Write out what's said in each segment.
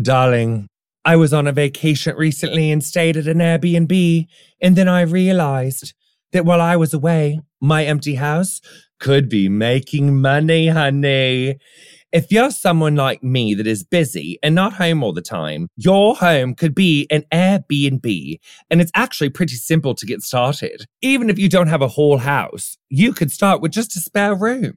Darling, I was on a vacation recently and stayed at an Airbnb, and then I realized that while I was away, my empty house could be making money, honey. If you're someone like me that is busy and not home all the time, your home could be an Airbnb. And it's actually pretty simple to get started. Even if you don't have a whole house, you could start with just a spare room.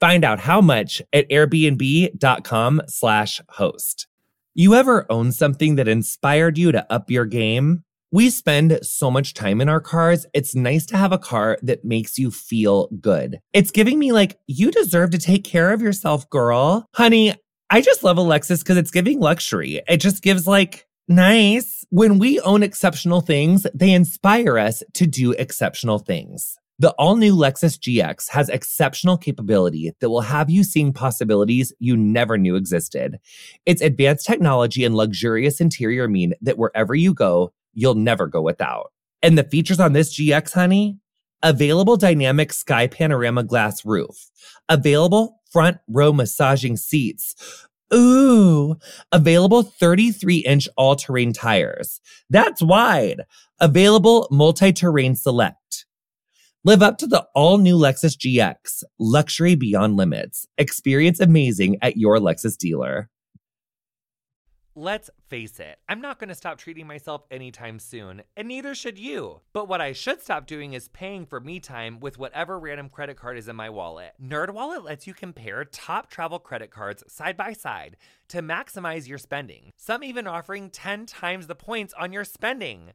Find out how much at airbnb.com slash host. You ever own something that inspired you to up your game? We spend so much time in our cars. It's nice to have a car that makes you feel good. It's giving me like, you deserve to take care of yourself, girl. Honey, I just love Lexus because it's giving luxury. It just gives like, nice. When we own exceptional things, they inspire us to do exceptional things. The all new Lexus GX has exceptional capability that will have you seeing possibilities you never knew existed. Its advanced technology and luxurious interior mean that wherever you go, you'll never go without. And the features on this GX, honey available dynamic sky panorama glass roof, available front row massaging seats. Ooh, available 33 inch all terrain tires. That's wide. Available multi terrain select. Live up to the all new Lexus GX, luxury beyond limits. Experience amazing at your Lexus dealer. Let's face it, I'm not going to stop treating myself anytime soon, and neither should you. But what I should stop doing is paying for me time with whatever random credit card is in my wallet. NerdWallet lets you compare top travel credit cards side by side to maximize your spending. Some even offering 10 times the points on your spending.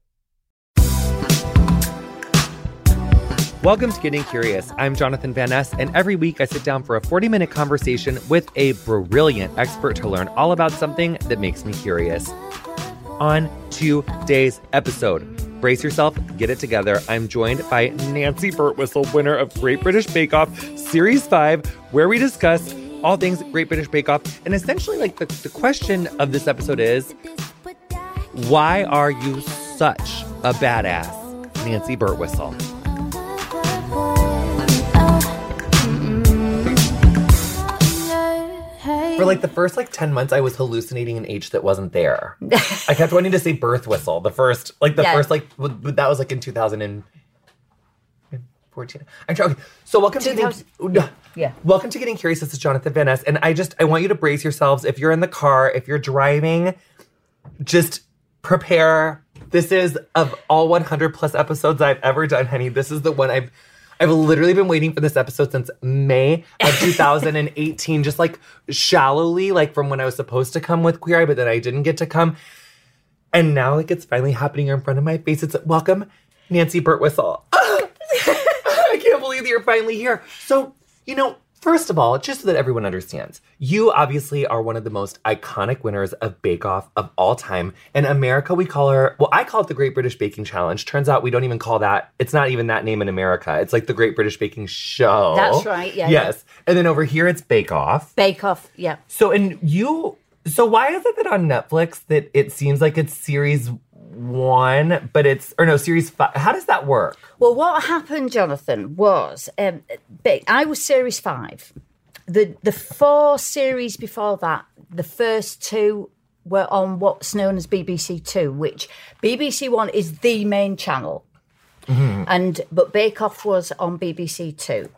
Welcome to Getting Curious. I'm Jonathan Van Ness, and every week I sit down for a 40 minute conversation with a brilliant expert to learn all about something that makes me curious. On today's episode, brace yourself, get it together. I'm joined by Nancy Birtwhistle, winner of Great British Bake Off Series 5, where we discuss all things Great British Bake Off. And essentially, like the, the question of this episode is why are you such a badass, Nancy Birtwhistle? For like the first like 10 months, I was hallucinating an H that wasn't there. I kept wanting to say birth whistle. The first, like the Yeah. first, like, w- w- that was like in 2014. I'm trying. Okay. So welcome to 2000 getting, Yeah. Welcome to Getting Curious. This is Jonathan Van Ness. And I just, I want you to brace yourselves. If you're in the car, if you're driving, just prepare. This is of all 100 plus episodes I've ever done, honey. This is the one I've I've literally been waiting for this episode since May of 2018, just like shallowly, like from when I was supposed to come with Queer Eye, but then I didn't get to come. And now, like, it's finally happening in front of my face. It's welcome, Nancy Birtwhistle. I can't believe that you're finally here. So, you know, first of all, just so that everyone understands, you obviously are one of the most iconic winners of Bake Off of all time. In America, we call her, well, I call it the Great British Baking Challenge. Turns out we don't even call that, it's not even that name in America. It's like the Great British Baking Show. That's right, yeah, Yes. And then over here, it's Bake Off. Bake Off, yeah. So, and you, so why is it that on Netflix that it seems like it's series one, but it's or no series five. How does that work? Well, what happened, Jonathan, was um, I was series five. The the four series before that, the first two were on what's known as BBC Two, which BBC One is the main channel, and but Bake Off was on BBC Two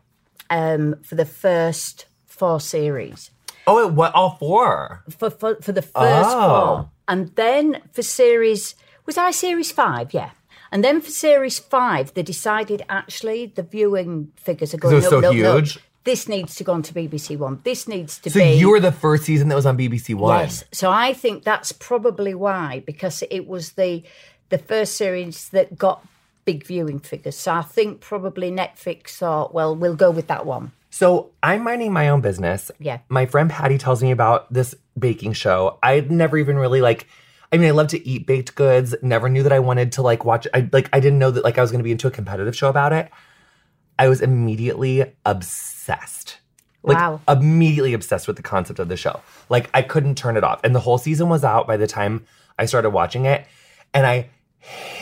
um, for the first four series Oh, it what all four? for for, for the first Oh. four, and then for series was I series five? Yeah, and then for series five, they decided actually the viewing figures are going. no, so no, no. huge? This needs to go on to BBC One. This needs to So be. you were the first season that was on BBC One. yes. So I think that's probably why because it was the the first series that got big viewing figures. So I think probably Netflix thought, well, we'll go with that one. So I'm minding my own business. Yeah. My friend Patty tells me about this baking show. I'd never even really like. I mean, I love to eat baked goods. Never knew that I wanted to like watch. I like. I didn't know that like I was going to be into a competitive show about it. I was immediately obsessed. Like Wow. immediately obsessed with the concept of the show. Like I couldn't turn it off. And the whole season was out by the time I started watching it, and I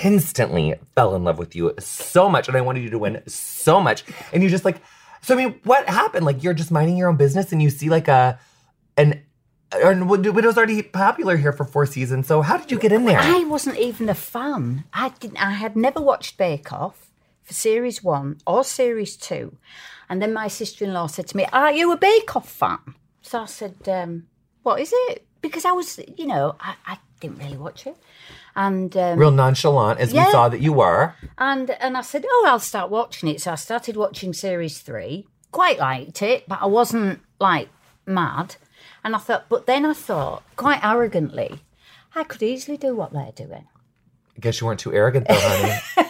instantly fell in love with you so much, and I wanted you to win so much. And you just like, so I mean, what happened? Like you're just minding your own business, and you see like a an. And it was already popular here for four seasons. So how did you get in there? I wasn't even a fan. I didn't. I had never watched Bake Off for series one or series two, and then my sister-in-law said to me, "Are you a Bake Off fan?" So I said, um, "What is it?" Because I was, you know, I, I didn't really watch it, and um, Real nonchalant, as Yeah. we saw that you were. and and I said, "Oh, I'll start watching it." So I started watching series three. Quite liked it, but I wasn't like mad. And I thought, but then I thought, quite arrogantly, I could easily do what they're doing. I guess you weren't too arrogant though, honey.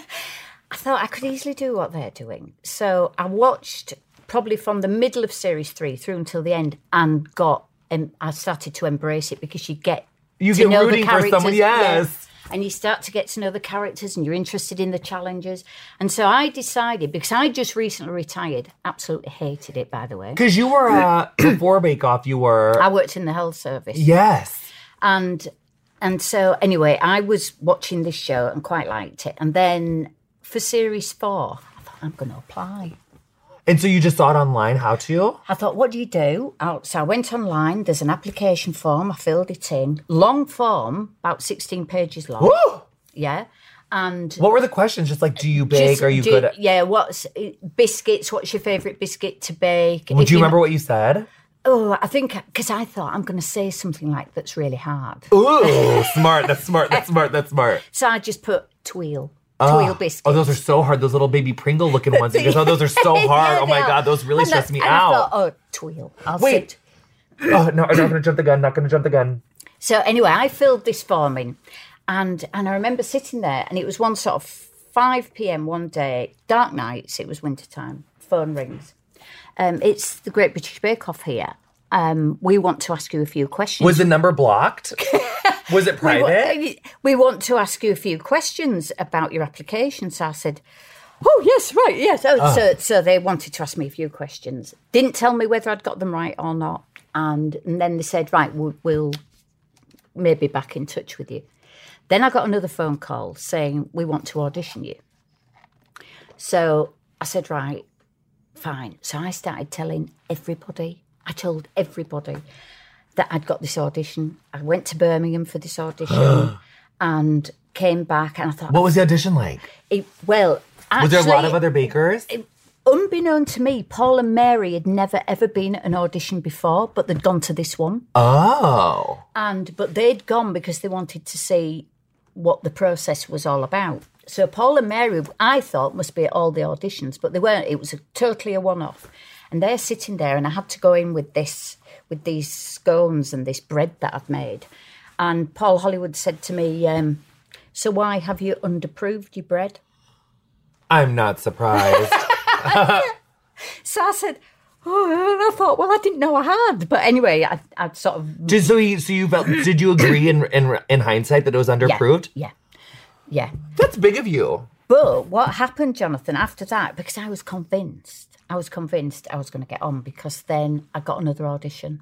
I thought I could easily do what they're doing. So I watched probably from the middle of series three through until the end and got, and I started to embrace it because you get You get rooting the for someone, yes. And you start to get to know the characters and you're interested in the challenges. And so I decided, because I just recently retired, absolutely hated it, by the way. Because you were uh, before Bake Off, you were I worked in the health service. yes. and and so anyway i was watching this show and quite liked it and then for series four i thought i'm going to apply And so you just saw it online. How to? i thought what do you do Oh, so i went online there's an application form i filled it in long form about 16 pages long Woo! yeah and What were the questions? Just like, do you bake? just Are you good at? yeah what's biscuits what's your favorite biscuit to bake Would you know- remember what you said? oh i think because i thought i'm going to say something like that's really hard Ooh, smart. That's smart. That's smart. That's smart. so i just put tuile biscuits Oh, those are so hard. Those little baby Pringle looking ones. Because oh, those are so hard. Oh my god, those really stress me I out. oh, tuile. I'll Wait. sit. Oh no, I'm not gonna jump the gun. Not gonna jump the gun. So anyway, I filled this form in, and and I remember sitting there, and it was one sort of five p.m. one day, dark nights. It was winter time. Phone rings. Um, it's the Great British Bake Off here. Um, we want to ask you a few questions. Was the number blocked? Was it we, private? wa- we want to ask you a few questions about your application. So I said, Oh yes, right, yes. Oh, Ah. So, so they wanted to ask me a few questions. Didn't tell me whether I'd got them right or not, and, and then they said, right, we'll, we'll maybe back in touch with you. Then I got another phone call saying we want to audition you. So I said, right, fine. So I started telling everybody. I told everybody that I'd got this audition. I went to Birmingham for this audition and came back, and I thought, what was the audition like? it, well, actually, Was there a lot of other bakers? unbeknown to me, Paul and Mary had never ever been at an audition before, but they'd gone to this one. Oh. And but they'd gone because they wanted to see what the process was all about. So Paul and Mary, I thought, must be at all the auditions, but they weren't. It was a, totally a one-off. And they're sitting there, and I had to go in with this, with these scones and this bread that I've made. And Paul Hollywood said to me, um, "So why have you underproved your bread?" I'm not surprised. So I said, "Oh," and I thought, well, I didn't know I had. But anyway, I, I sort of did so you so you felt did you agree in in in hindsight that it was yeah, underproved? yeah, yeah. That's big of you. But what happened, Jonathan, after that, because I was convinced, I was convinced I was going to get on because then I got another audition.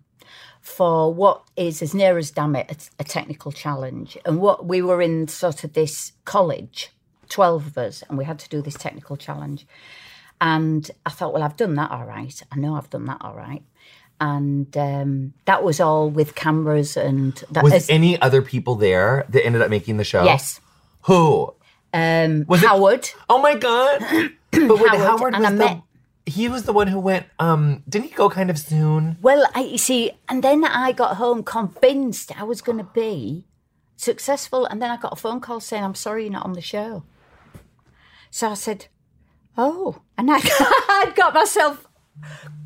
for what is, as near as damn it, a, a technical challenge. And what we were in sort of this college, 12 of us, and we had to do this technical challenge. And I thought, well, I've done that all right. I know I've done that all right. And um, that was all with cameras and that. Was as- any other people there that ended up making the show? yes, Who? Um, Was it- Howard. Oh my god! but wait, Howard, Howard, and was I the met- he was the one who went. Um, didn't he go kind of soon? Well, I, you see, and then I got home convinced I was going to be successful, and then I got a phone call saying, "I'm sorry, you're not on the show." So I said, "Oh," and I, I got myself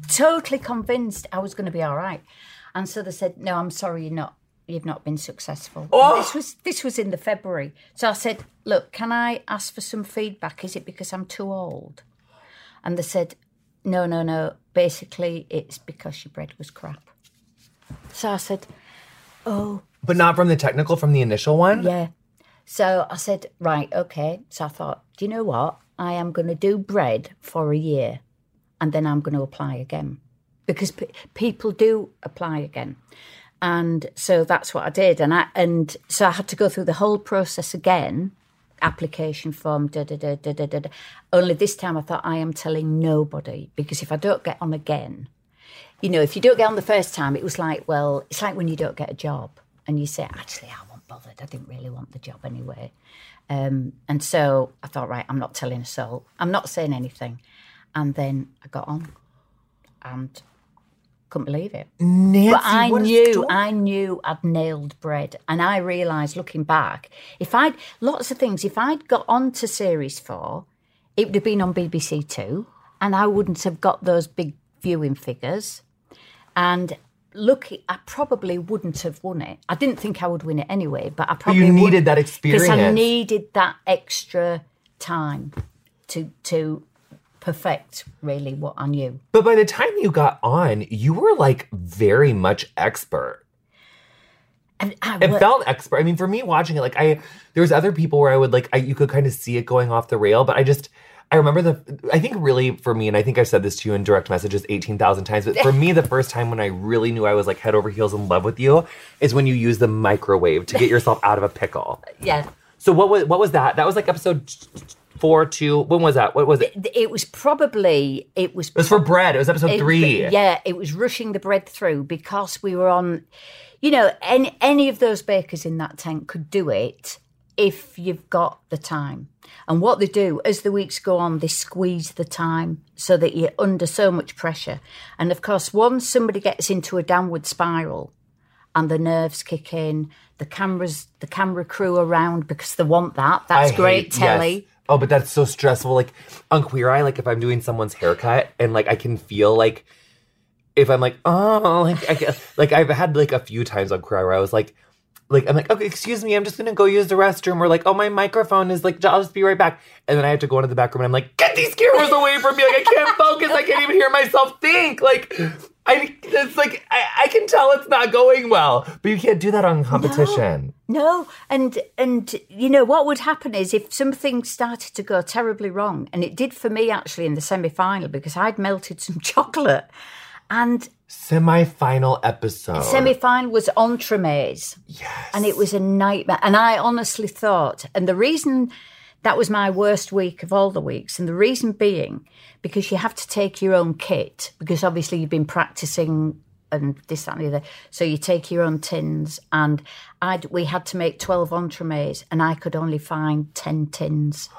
totally convinced I was going to be all right, and so they said, "No, I'm sorry, you're not. You've not been successful." Oh! This was this was in the February, so I said, "Look, can I ask for some feedback? Is it because I'm too old?" And they said, no, no, no. Basically, it's because your bread was crap. So I said, oh, But not from the technical, from the initial one. yeah. So I said, right, okay. So I thought, do you know what? I am going to do bread for a year and then I'm going to apply again because pe- people do apply again. And so that's what I did. And I, and so I had to go through the whole process again application form, da da da da da da. Only this time I thought I am telling nobody because if I don't get on again, you know, if you don't get on the first time, it was like, well, it's like when you don't get a job and you say, actually, I wasn't bothered. I didn't really want the job anyway. Um, and so I thought, right, I'm not telling a soul. I'm not saying anything. And then I got on and couldn't believe it. Nancy, But I knew. I knew I'd nailed bread. And I realised looking back, if I'd, lots of things, if I'd got on to series four, it would have been on BBC Two and I wouldn't have got those big viewing figures. And look, I probably wouldn't have won it. I didn't think I would win it anyway, but I probably you would- needed that because I needed that extra time to to perfect really what I knew. But by the time you got on, you were like very much expert. And I It felt expert. I mean, for me watching it, like I, there was other people where I would like, I, you could kind of see it going off the rail. But I just, I remember the, I think really for me, and I think I've said this to you in direct messages eighteen thousand times. But for me, the first time when I really knew I was like head over heels in love with you is when you use the microwave to get yourself out of a pickle. yeah. So what was what was that? That was like episode four, two. When was that? What was it? It It was probably it was it was for bread. It was episode it- three. Yeah, it was rushing the bread through because we were on. You know, any any of those bakers in that tent could do it if you've got the time. And what they do as the weeks go on, they squeeze the time so that you're under so much pressure. And of course, once somebody gets into a downward spiral, and the nerves kick in, the cameras, the camera crew around because they want that. That's I great hate- telly. yes. Oh, but that's so stressful. Like on Queer Eye, like if I'm doing someone's haircut and like I can feel like if I'm like oh like I, ca- like I've had like a few times on Queer Eye where I was like like I'm like okay excuse me I'm just gonna go use the restroom or like oh my microphone is like I'll just be right back and then I have to go into the back room and I'm like get these cameras away from me like I can't focus I can't even hear myself think like I it's like I, I can tell it's not going well but you can't do that on competition. No, and and you know what would happen is if something started to go terribly wrong, and it did for me actually in the semi final because I'd melted some chocolate, and Semi-final episode. semi final was entremets, yes. and it was a nightmare. And I honestly thought, and the reason that was my worst week of all the weeks, and the reason being because you have to take your own kit because obviously you've been practicing and this that and the other. So you take your own tins, and I we had to make twelve entremets, and I could only find ten tins.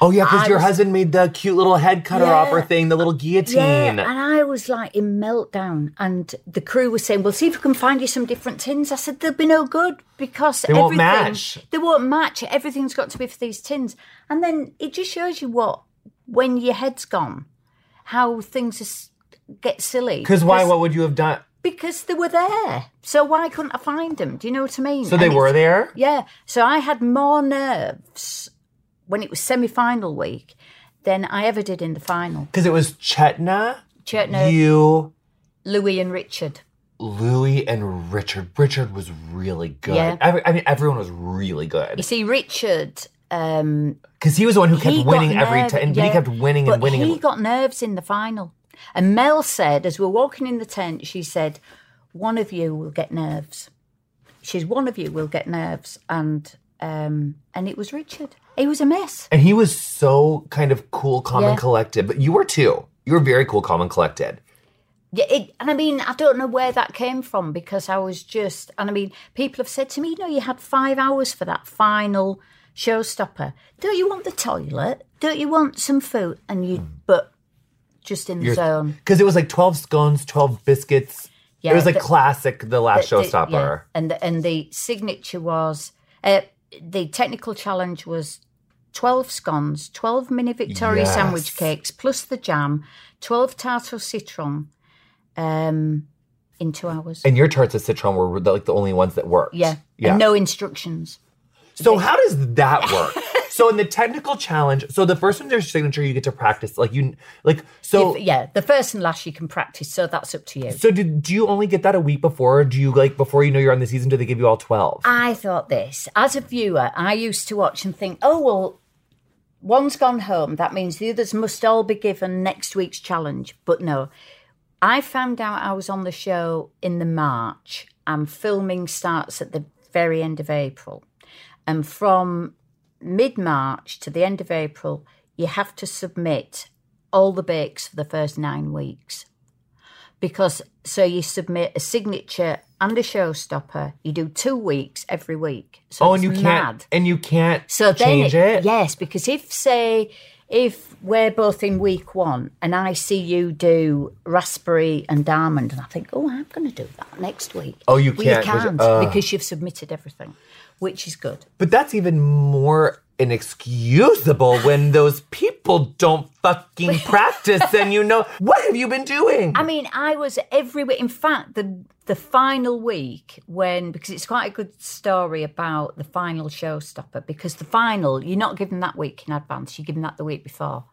Oh yeah, because your was- husband made the cute little head cutter Yeah. opera thing, the little guillotine. Yeah, and I was like in meltdown, and the crew was saying, "Well, see if we can find you some different tins." I said, "They'll be no good because They won't everything match. they won't match. Everything's got to be for these tins." And then it just shows you what when your head's gone, how things is, get silly. Because why? What would you have done? Because they were there. So why couldn't I find them? Do you know what I mean? So they And were there. Yeah. So I had more nerves when it was semi-final week than I ever did in the final. Because it was Chetna, Chetna, you, Luis, and Richard. Luis, and Richard. Richard was really good. Yeah. Every, I mean, everyone was really good. You see, Richard. Um, Because he was the one who kept winning every time. And yeah, he kept winning but and winning. He and, got nerves in the final. And Mel said, as we were walking in the tent, she said, one of you will get nerves. She's one of you will get nerves, and um, and it was Richard. He was a mess. And he was so kind of cool, calm, and collected. But you were too. You were very cool, calm, and collected. Yeah, it, and I mean, I don't know where that came from because I was just, and I mean, people have said to me, you know, you had five hours for that final showstopper. Don't you want the toilet? Don't you want some food? And you, but just in the zone. Because it was like 12 scones, 12 biscuits. Yeah, it was like the- classic, the last The- the- showstopper. yeah. And the, and the signature was uh, the technical challenge was 12 scones, 12 mini Victoria Yes. sandwich cakes, plus the jam, 12 tarte au citron um, in two hours. And your tarts of citron were the, like the only ones that worked. yeah. Yeah. And no instructions. So how does that work? so in the technical challenge, so the first one's your signature, you get to practice. Like you, like so. Yeah, the first and last you can practice, so that's up to you. So did, do you only get that a week before? Or do you like before you know you're on the season? Do they give you all twelve? I thought this as a viewer, I used to watch and think, oh well, one's gone home. That means the others must all be given next week's challenge. But no, I found out I was on the show in the March, and filming starts at the very end of April, and from mid March to the end of April, you have to submit all the bakes for the first nine weeks because so you submit a signature and a showstopper. You do two weeks every week. So oh, and you mad. can't, and you can't So change it. Yes, because if say if we're both in week one and I see you do raspberry and almond, and I think, oh, I'm going to do that next week. Oh, you Well, can't, 'cause- can't uh. because you've submitted everything, which is good. But that's even more inexcusable when those people don't fucking practice and you know what have you been doing? I mean, I was every week. In fact, the the final week when because it's quite a good story about the final showstopper because the final you're not given that week in advance. You're given that the week before,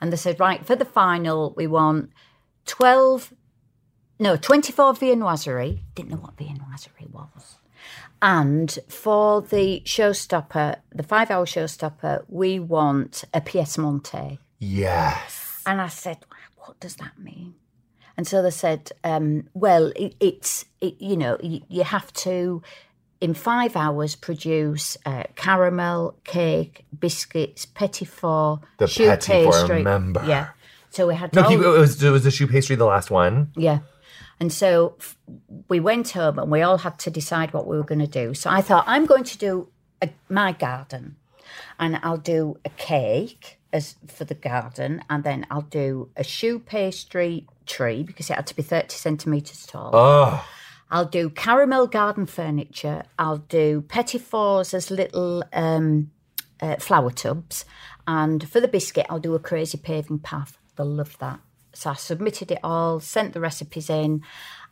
and they said right for the final we want twelve, no twenty four viennoiserie. Didn't know what viennoiserie was. And for the showstopper, the five hour showstopper, we want a pièce montée. yes. And I said, what does that mean? And so they said, um, well, it, it's, it, you know, you, you have to, in five hours, produce uh, caramel, cake, biscuits, petit four, The petit four, pastry. remember. Yeah. So we had No, all- it was it was the choux pastry the last one. yeah. And so f- we went home and we all had to decide what we were going to do. So I thought, I'm going to do a, my garden and I'll do a cake as for the garden and then I'll do a choux pastry tree because it had to be 30 centimetres tall. Oh, I'll do caramel garden furniture. I'll do petit fours as little um, uh, flower tubs. And for the biscuit, I'll do a crazy paving path. They'll love that. So I submitted it all, sent the recipes in,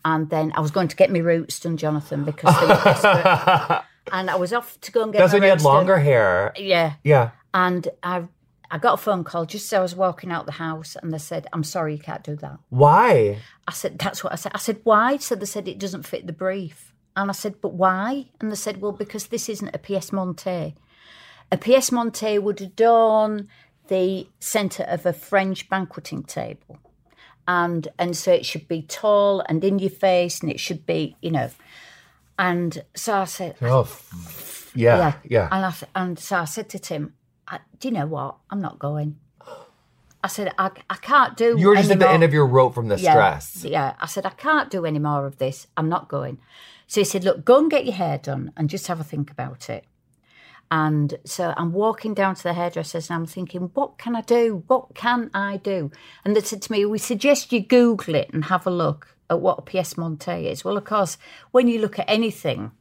and then I was going to get my roots done, Jonathan, because they were desperate. and I was off to go and get that's my when you had roots done. longer hair. Yeah. Yeah. And I I got a phone call just as I was walking out the house, and they said, "I'm sorry, you can't do that." Why? I said, "That's what I said." I said, "Why?" So they said it doesn't fit the brief, and I said, "But why?" And they said, "Well, because this isn't a pièce montée. A pièce montée would adorn the centre of a French banqueting table, and and so it should be tall and in your face, and it should be, you know." And so I said, Oh, f- yeah, yeah. and, I, and so I said to Tim, I, "Do you know what? I'm not going." I said, "I, I can't do." You were just at the end of your rope from the yeah, stress. Yeah, I said, "I can't do any more of this. I'm not going." So he said, "Look, go and get your hair done and just have a think about it." And so I'm walking down to the hairdressers and I'm thinking, what can I do? What can I do? And they said to me, we suggest you Google it and have a look at what a pièce montée is. Well, of course, when you look at anything,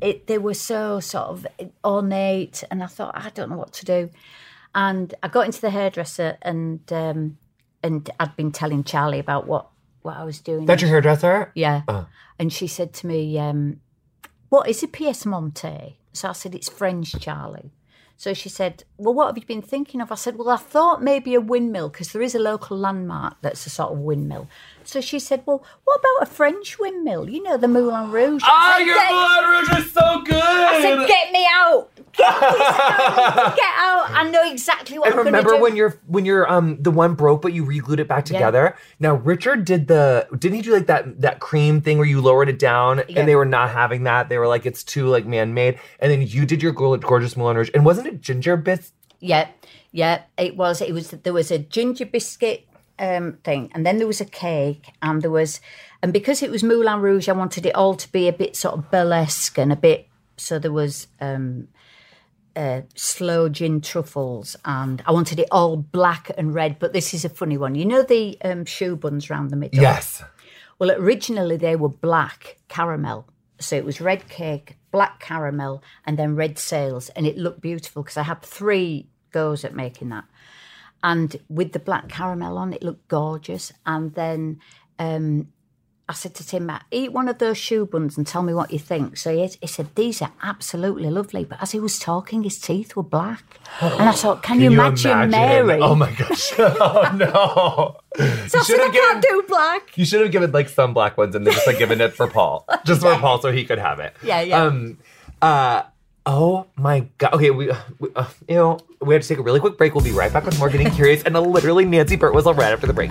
it they were so sort of ornate, and I thought, I don't know what to do. And I got into the hairdresser and um, and I'd been telling Charlie about what, what I was doing. That's your hairdresser? Yeah. Uh. And she said to me, um, What is a pièce montée? So I said, It's French, Charlie. So she said, Well, what have you been thinking of? I said, Well, I thought maybe a windmill, because there is a local landmark that's a sort of windmill. So she said, Well, what about a French windmill? You know, the Moulin Rouge. I Oh, said, your "Get- Moulin Rouge is so good. I said, Get me out. Get out! I know exactly what And I'm remember gonna do. when your when your um the one broke but you re-glued it back together? Now Richard did the didn't he do like that that cream thing where you lowered it down Yeah. and they were not having that. They were like it's too like man-made. And then you did your gor- gorgeous Moulin Rouge. And wasn't it ginger bits? Yeah, yeah, it was. It was. There was a ginger biscuit um, thing, and then there was a cake, and there was, and because it was Moulin Rouge, I wanted it all to be a bit sort of burlesque and a bit. So there was um, uh, slow gin truffles, and I wanted it all black and red. But this is a funny one. You know the um, choux buns round the middle. Yes. Well, originally they were black caramel. So it was red cake, black caramel, and then red sails. And it looked beautiful because I had three goes at making that. And with the black caramel on, it looked gorgeous. And then um, I said to Tim, Matt, eat one of those choux buns and tell me what you think. So he, he said, These are absolutely lovely. But as he was talking, his teeth were black. And I thought, Can, you, imagine, Mary? Oh my gosh. oh no. so I you said, should I have can't given do black. you should have given like some black ones and then just like given it for Paul. Just for Paul so he could have it. Yeah, yeah. Um uh Oh my god. Okay, we, we uh, you know, we have to take a really quick break. We'll be right back with more getting curious and uh, literally Nancy Burt was all right after the break.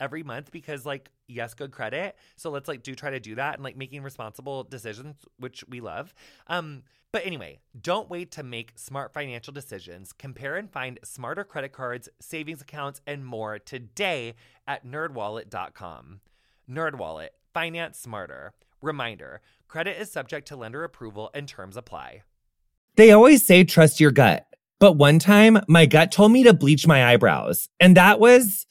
every month because like yes good credit. So let's like do try to do that and like making responsible decisions which we love. Um but anyway don't wait to make smart financial decisions. Compare and find smarter credit cards savings accounts and more today at nerdwallet.com nerdwallet finance smarter. Reminder credit is subject to lender approval and terms apply. They always say trust your gut. But one time, my gut told me to bleach my eyebrows, and that was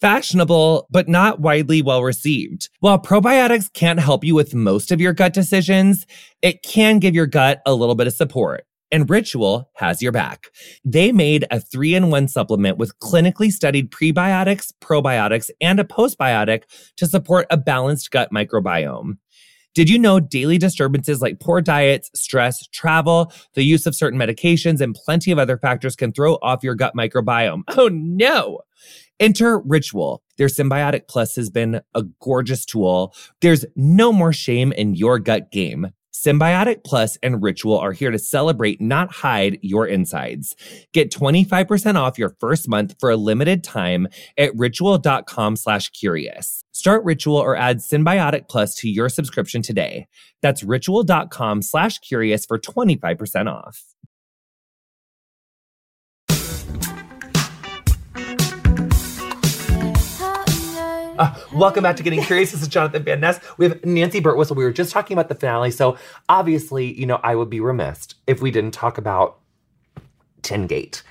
fashionable, but not widely well received. While probiotics can't help you with most of your gut decisions, it can give your gut a little bit of support. And Ritual has your back. They made a three in one supplement with clinically studied prebiotics, probiotics, and a postbiotic to support a balanced gut microbiome. Did you know daily disturbances like poor diets, stress, travel, the use of certain medications, and plenty of other factors can throw off your gut microbiome? Oh no! Enter Ritual. Their Synbiotic Plus has been a gorgeous tool. There's no more shame in your gut game. Synbiotic Plus and Ritual are here to celebrate, not hide your insides. Get 25% off your first month for a limited time at ritual.com slash curious. Start Ritual or add Synbiotic Plus to your subscription today. That's ritual.com slash curious for 25% off. Uh, welcome back to Getting Curious. This is Jonathan Van Ness. We have Nancy Birtwhistle. We were just talking about the finale. So obviously, you know, I would be remiss if we didn't talk about Tin Gate,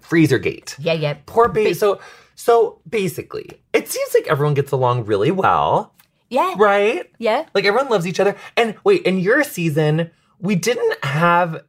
Freezer Gate. Yeah, yeah. Poor baby. So, so basically, it seems like everyone gets along really well, Yeah. right? Yeah. Like everyone loves each other. And wait, in your season, we didn't have.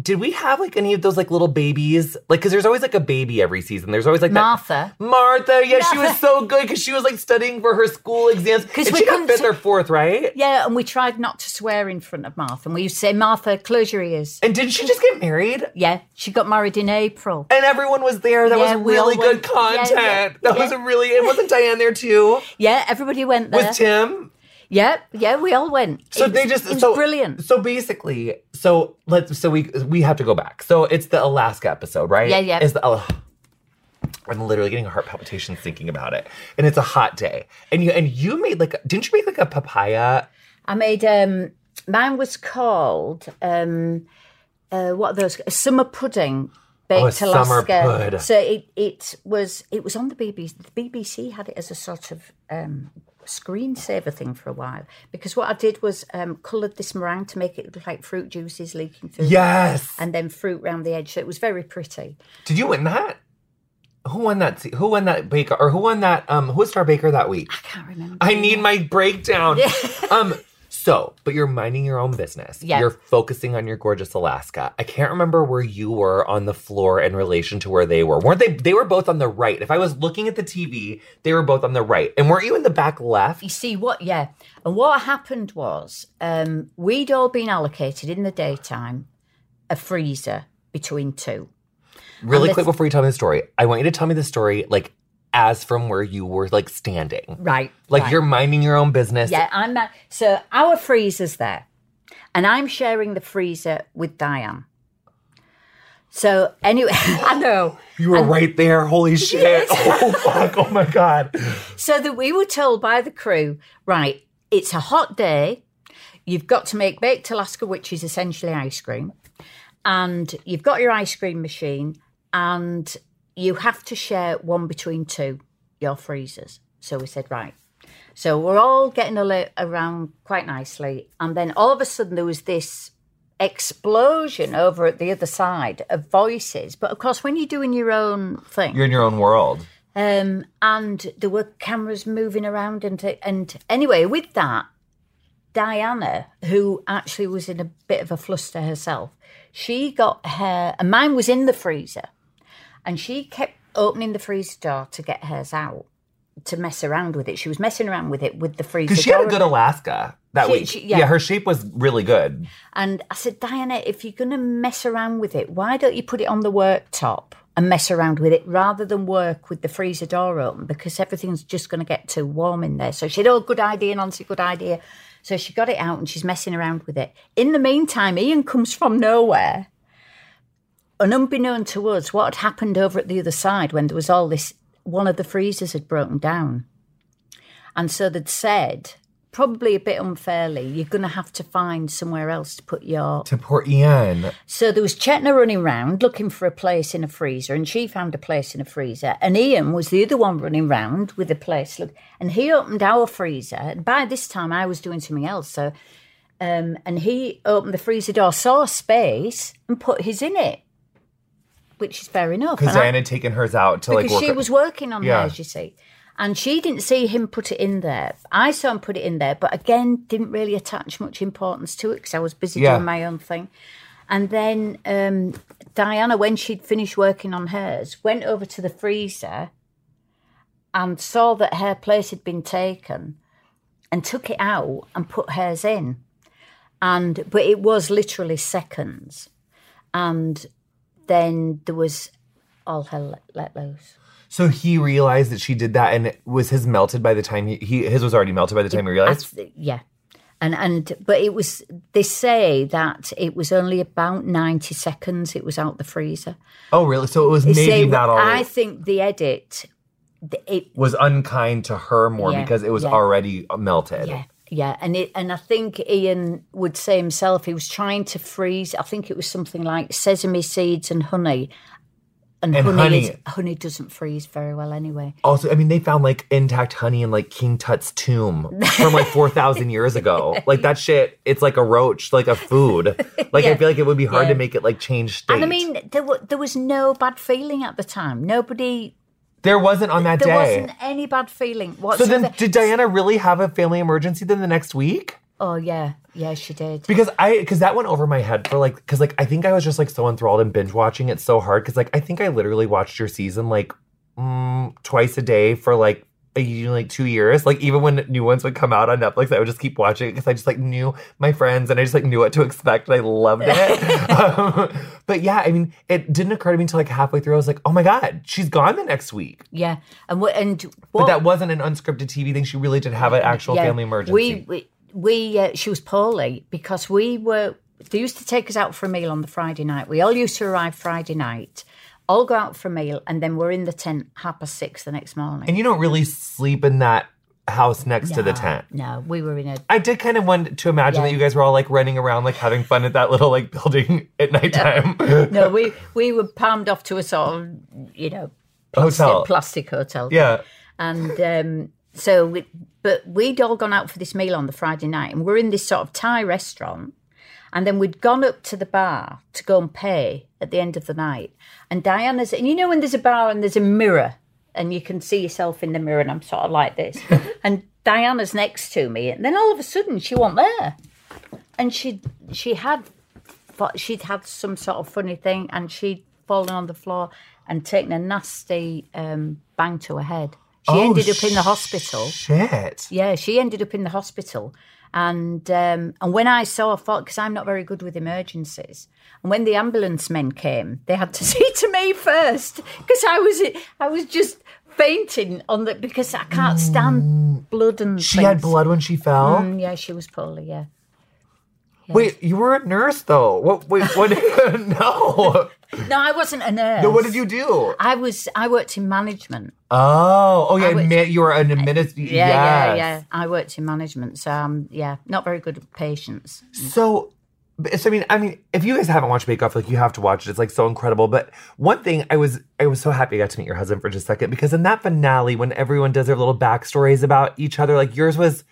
Did we have like any of those like little babies? Like, because there's always like a baby every season. There's always like that. Martha. Martha, yeah, she was so good because she was like studying for her school exams. Because she got fifth s- or fourth, right? Yeah, and we tried not to swear in front of Martha. And we used to say, Martha, close your ears. And didn't she just get married? Yeah, she got married in April. And everyone was there. That Yeah, was really good went- content. yeah, that yeah. was a really. It wasn't Diane there too. Yeah, everybody went there. Was Tim? Yeah, yeah, we all went. So It they just it was so brilliant. So basically, so let's so we we have to go back. So it's the Alaska episode, right? Yeah, yeah. Is the oh, I'm literally getting heart palpitations thinking about it. And it's a hot day. And you and you made like didn't you make like a papaya? I made um mine was called um uh what are those a summer pudding baked Oh, Alaska. So it it was it was on the BBC. The BBC had it as a sort of um, screensaver thing for a while because what I did was um, coloured this meringue to make it look like fruit juices leaking through, Yes. and then fruit round the edge. So it was very pretty. Did you win that? Who won that? Who won that baker? Or who won that? Um, who was Star Baker that week? I can't remember. I need my breakdown. um, so, but you're minding your own business. Yeah. You're focusing on your gorgeous Alaska. I can't remember where you were on the floor in relation to where they were. Weren't they? They were both on the right. If I was looking at the TV, they were both on the right. And weren't you in the back left? You see what? Yeah. And what happened was um, we'd all been allocated in the daytime a freezer between two. Really quick before you tell me the story, I want you to tell me the story like as from where you were like standing. Right. Like right. you're minding your own business. Yeah, I'm not. So our freezer's there, and I'm sharing the freezer with Diane. So anyway, I know. You were right there. Holy shit. Oh fuck. Oh my god. So that we were told by the crew, right? It's a hot day. You've got to make baked Alaska, which is essentially ice cream, and you've got your ice cream machine, and you have to share one between two your freezers. So we said, right. So we're all getting around quite nicely, and then all of a sudden there was this explosion over at the other side of voices. But of course, when you're doing your own thing, You're in your own world. um, and there were cameras moving around, and and anyway, with that, Diana, who actually was in a bit of a fluster herself, she got her, and mine was in the freezer, and she kept opening the freezer door to get hers out to mess around with it. She was messing around with it with the freezer Because she had a good Alaska that She- week. she- yeah. yeah. her shape was really good. And I said, Diana, if you're going to mess around with it, why don't you put it on the worktop and mess around with it rather than work with the freezer door open because everything's just going to get too warm in there. So she said, oh, good idea, Nancy, good idea. So she got it out and she's messing around with it. In the meantime, Ian comes from nowhere. And unbeknown to us, what had happened over at the other side when there was all this, one of the freezers had broken down. And so they'd said, probably a bit unfairly, you're going to have to find somewhere else to put your. To poor Ian. So there was Chetna running round looking for a place in a freezer, and she found a place in a freezer. And Ian was the other one running round with a place. Look, and he opened our freezer. And by this time, I was doing something else. So, um, and he opened the freezer door, saw space, and put his in it, which is fair enough. Because Diana had taken hers out to like because work. she was working on Yeah. hers, you see. And she didn't see him put it in there. I saw him put it in there, but again, didn't really attach much importance to it because I was busy Yeah. doing my own thing. And then um, Diana, when she'd finished working on hers, went over to the freezer and saw that her place had been taken and took it out and put hers in. And but it was literally seconds. And then there was all hell let, let loose. so he realized that she did that, and it was his melted by the time he, he his was already melted by the time he realized. Yeah. And and but it was they say that it was only about ninety seconds it was out the freezer. Oh, really? So it was They maybe say- not all. I think the edit it was unkind to her more Yeah, because it was yeah. already melted. yeah. Yeah, and it and I think Ian would say himself he was trying to freeze. I think it was something like sesame seeds and honey, and, And honey honey. Is, honey doesn't freeze very well anyway. Also, I mean, they found like intact honey in like King Tut's tomb from like 4,000 years ago. Like that shit, it's like a roach, like a food. Like I feel like it would be hard Yeah. to make it like change state. And I mean, there wa there was no bad feeling at the time. Nobody, there wasn't on that day. there day. wasn't any bad feeling So then, did Diana really have a family emergency then the next week? Oh yeah, yeah, she did. Because I, because that went over my head for like, because like I think I was just like so enthralled and binge watching it so hard. Because like I think I literally watched your season like mm, twice a day for like like two years. Like even when new ones would come out on Netflix, I would just keep watching because I just like knew my friends and I just like knew what to expect and I loved it. um, but yeah, I mean, it didn't occur to me until like halfway through. I was like, oh my god, she's gone the next week. Yeah, and what and But that wasn't an unscripted TV thing. She really did have an actual yeah, family emergency. We we, we uh, she was poorly because we were. They used to take us out for a meal on the Friday night. We all used to arrive Friday night, all go out for a meal, and then we're in the tent half past six the next morning. And you don't really sleep in that house next to the tent. No, we were in a. I did kind of want to imagine Yeah. that you guys were all like running around, like having fun at that little like building at nighttime. No, we we were palmed off to a sort of you know plastic, Hotel. plastic hotel. yeah. and um, so we, but we'd all gone out for this meal on the Friday night, and we're in this sort of Thai restaurant, and then we'd gone up to the bar to go and pay at the end of the night, and Diana's, and you know when there's a bar and there's a mirror, and you can see yourself in the mirror, and I'm sort of like this, and Diana's next to me, and then all of a sudden she wasn't there, and she she had she'd had some sort of funny thing and she'd fallen on the floor and taken a nasty um, bang to her head. She Oh, ended up in the hospital. Shit. Yeah, she ended up in the hospital. And um, and when I saw, I thought, because I'm not very good with emergencies. And when the ambulance men came, they had to see to me first because I was I was just fainting on the because I can't stand blood and She had blood when she fell. Mm, yeah, she was poorly. Yeah. Wait, you were a nurse though. What? Wait, what? no. No, I wasn't a nurse. No. What did you do? I was. I worked in management. Oh, oh yeah. I you were an administrator. Yeah, yeah, yeah. I worked in management, so um, yeah, not very good at patients. So, so I mean, I mean, if you guys haven't watched Bake Off, like you have to watch it. It's like so incredible. But one thing, I was, I was so happy I got to meet your husband for just a second because in that finale, when everyone does their little backstories about each other, like yours was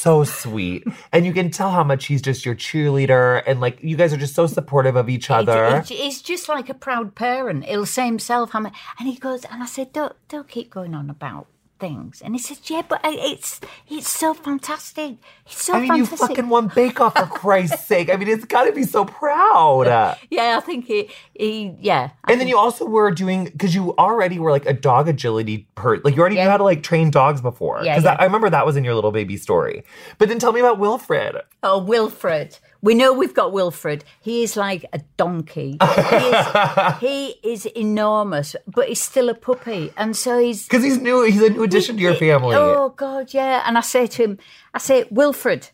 so sweet, and you can tell how much he's just your cheerleader, and like you guys are just so supportive of each other. He's, just like a proud parent. He'll say himself, how many, and he goes, and I said, don't, don't keep going on about things. And he says, yeah, but I- it's, it's so fantastic. It's so fantastic. I mean, you fucking won Bake Off for Christ's sake. I mean, it's got to be so proud. yeah, I think he, he, yeah. I And then you also were doing because you already were like a dog agility per like you already knew how to like train dogs before. Yeah, Because yeah. I remember that was in your little baby story. But then tell me about Wilfred. Oh, Wilfred. We know we've got Wilfred. He is like a donkey. He is, he is enormous, but he's still a puppy. And so he's Because he's new. He's a new addition to your family. Oh God, yeah. And I say to him, I say, Wilfred,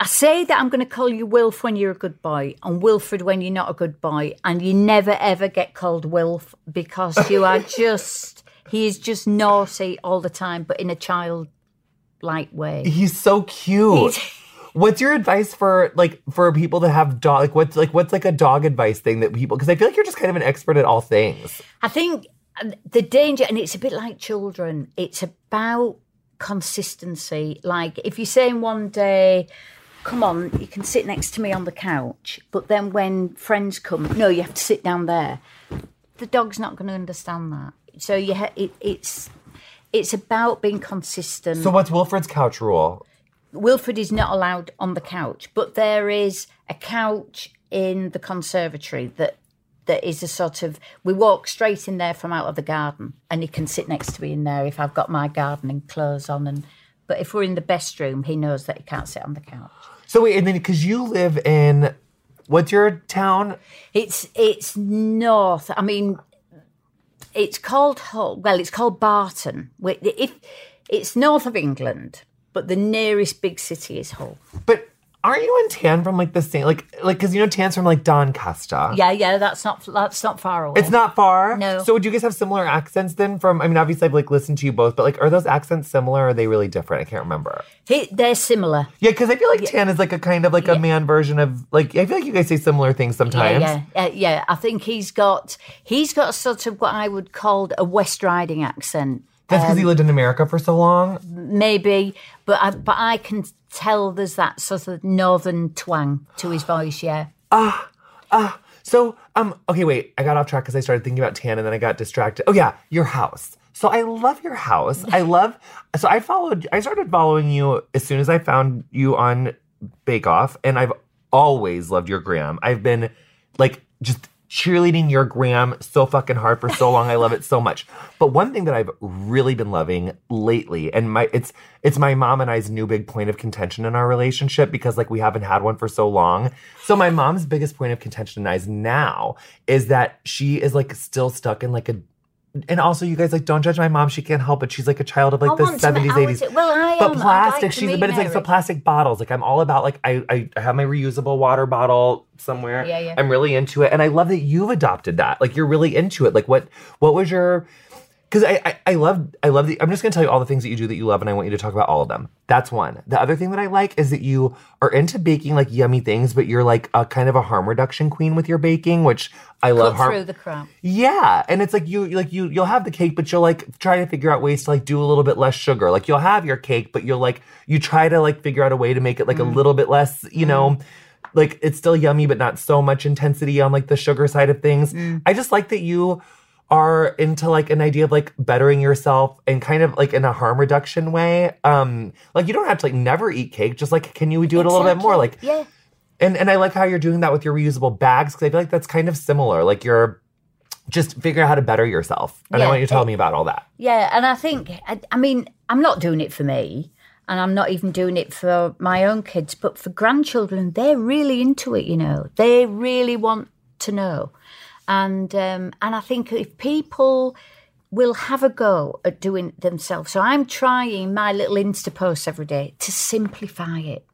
I say that I'm going to call you Wilf when you're a good boy, and Wilfred when you're not a good boy, and you never ever get called Wilf because you are just he is just naughty all the time, but in a child-like way. He's so cute. He's- What's your advice for like for people that have dog? Like what's like what's like a dog advice thing that people? Because I feel like you're just kind of an expert at all things. I think uh, the danger, and it's a bit like children, it's about consistency. Like if you're saying one day, come on, you can sit next to me on the couch, but then when friends come, no, you have to sit down there. The dog's not going to understand that. So you ha- it, it's it's about being consistent. So what's Wilfred's couch rule? Wilfred is not allowed on the couch, but there is a couch in the conservatory that that is a sort of we walk straight in there from out of the garden and he can sit next to me in there if I've got my gardening clothes on and but if we're in the best room he knows that he can't sit on the couch. So wait, and then because you live in what's your town? It's it's north. I mean it's called Well, it's called Barton. If it's north of England, but the nearest big city is Hull. But aren't you in Tan from like the same like like because you know Tan's from like Doncaster. Yeah, yeah, that's not that's not far away. It's not far. No. So would you guys have similar accents then? From I mean, obviously I've like listened to you both, but like, are those accents similar? or Are they really different? I can't remember. He, they're similar. Yeah, because I feel like Tan is like a kind of like a man version of like I feel like you guys say similar things sometimes. Yeah, yeah, uh, yeah. I think he's got he's got sort of what I would call a West Riding accent, That's because Um, he lived in America for so long. maybe. But I, but I can tell there's that sort of northern twang to his voice. Yeah. Ah, uh. So, um, okay, wait, I got off track because I started thinking about Tan and then I got distracted. Oh yeah, your house. So I love your house. I love. So I followed. I started following you as soon as I found you on Bake Off, and I've always loved your gram. I've been like just cheerleading your gram so fucking hard for so long. I love it so much. But one thing that I've really been loving lately, and my it's it's my mom and I's new big point of contention in our relationship because like we haven't had one for so long. So my mom's biggest point of contention in I's now is that she is like still stuck in like a and also you guys like don't judge my mom. She can't help it. She's like a child of like I the want to ma- seventies, I eighties. to- well, I But am. Plastic, like she's but it's like so Mary. plastic bottles. Like I'm all about like I, I I have my reusable water bottle somewhere. Yeah, yeah. I'm really into it, and I love that you've adopted that. Like you're really into it. Like what what was your? Because I, I I love I love the I'm just gonna tell you all the things that you do that you love and I want you to talk about all of them. That's one. The other thing that I like is that you are into baking like yummy things, but you're like a kind of a harm reduction queen with your baking, which I love Cut harm through the crap. yeah, and it's like you like you you'll have the cake, but you'll like try to figure out ways to like do a little bit less sugar. Like you'll have your cake, but you'll like you try to like figure out a way to make it like a mm. little bit less, you know, mm. like it's still yummy, but not so much intensity on like the sugar side of things. Mm. I just like that you are into like an idea of like bettering yourself and kind of like in a harm reduction way. Um, like you don't have to like never eat cake. Just like can you do it a little bit more? Like yeah. and and I like how you're doing that with your reusable bags because I feel like that's kind of similar. Like you're just figuring out how to better yourself. And I Yeah, want you to tell it- me about all that. Yeah, and I think, I, I mean, I'm not doing it for me, and I'm not even doing it for my own kids, but for grandchildren, they're really into it. You know, they really want to know, and um, and I think if people will have a go at doing it themselves, so I'm trying my little Insta posts every day to simplify it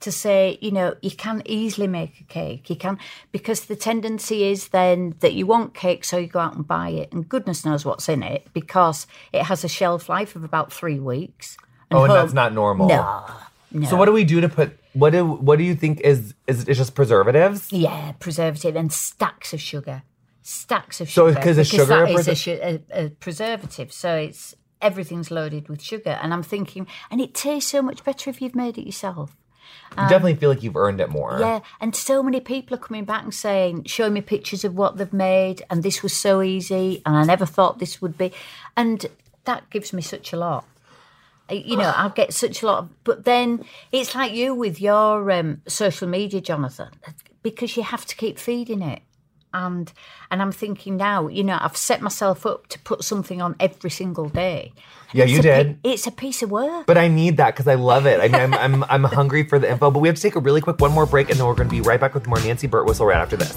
to say, you know, you can easily make a cake. You can, because the tendency is then that you want cake, so you go out and buy it, and goodness knows what's in it because it has a shelf life of about three weeks. Oh, and home- that's not normal. No, no. So what do we do to put what do what do you think is is it just preservatives? Yeah, preservative and stacks of sugar, stacks of So sugar. because of sugar that a is a, su- a, a preservative. So it's everything's loaded with sugar, and I'm thinking, and it tastes so much better if you've made it yourself. you definitely feel like you've earned it more. Yeah, and so many people are coming back and saying, showing me pictures of what they've made, and this was so easy, and I never thought this would be. And that gives me such a lot. You know, I get such a lot. Of, but then it's like you with your um, social media, Jonathan, because you have to keep feeding it. And and I'm thinking now, you know, I've set myself up to put something on every single day. Yeah, It's you a pi- did. it's a piece of work. But I need that because I love it. I mean, I'm, I'm I'm hungry for the info. But we have to take a really quick one more break, and then we're going to be right back with more Nancy Birtwhistle right after this.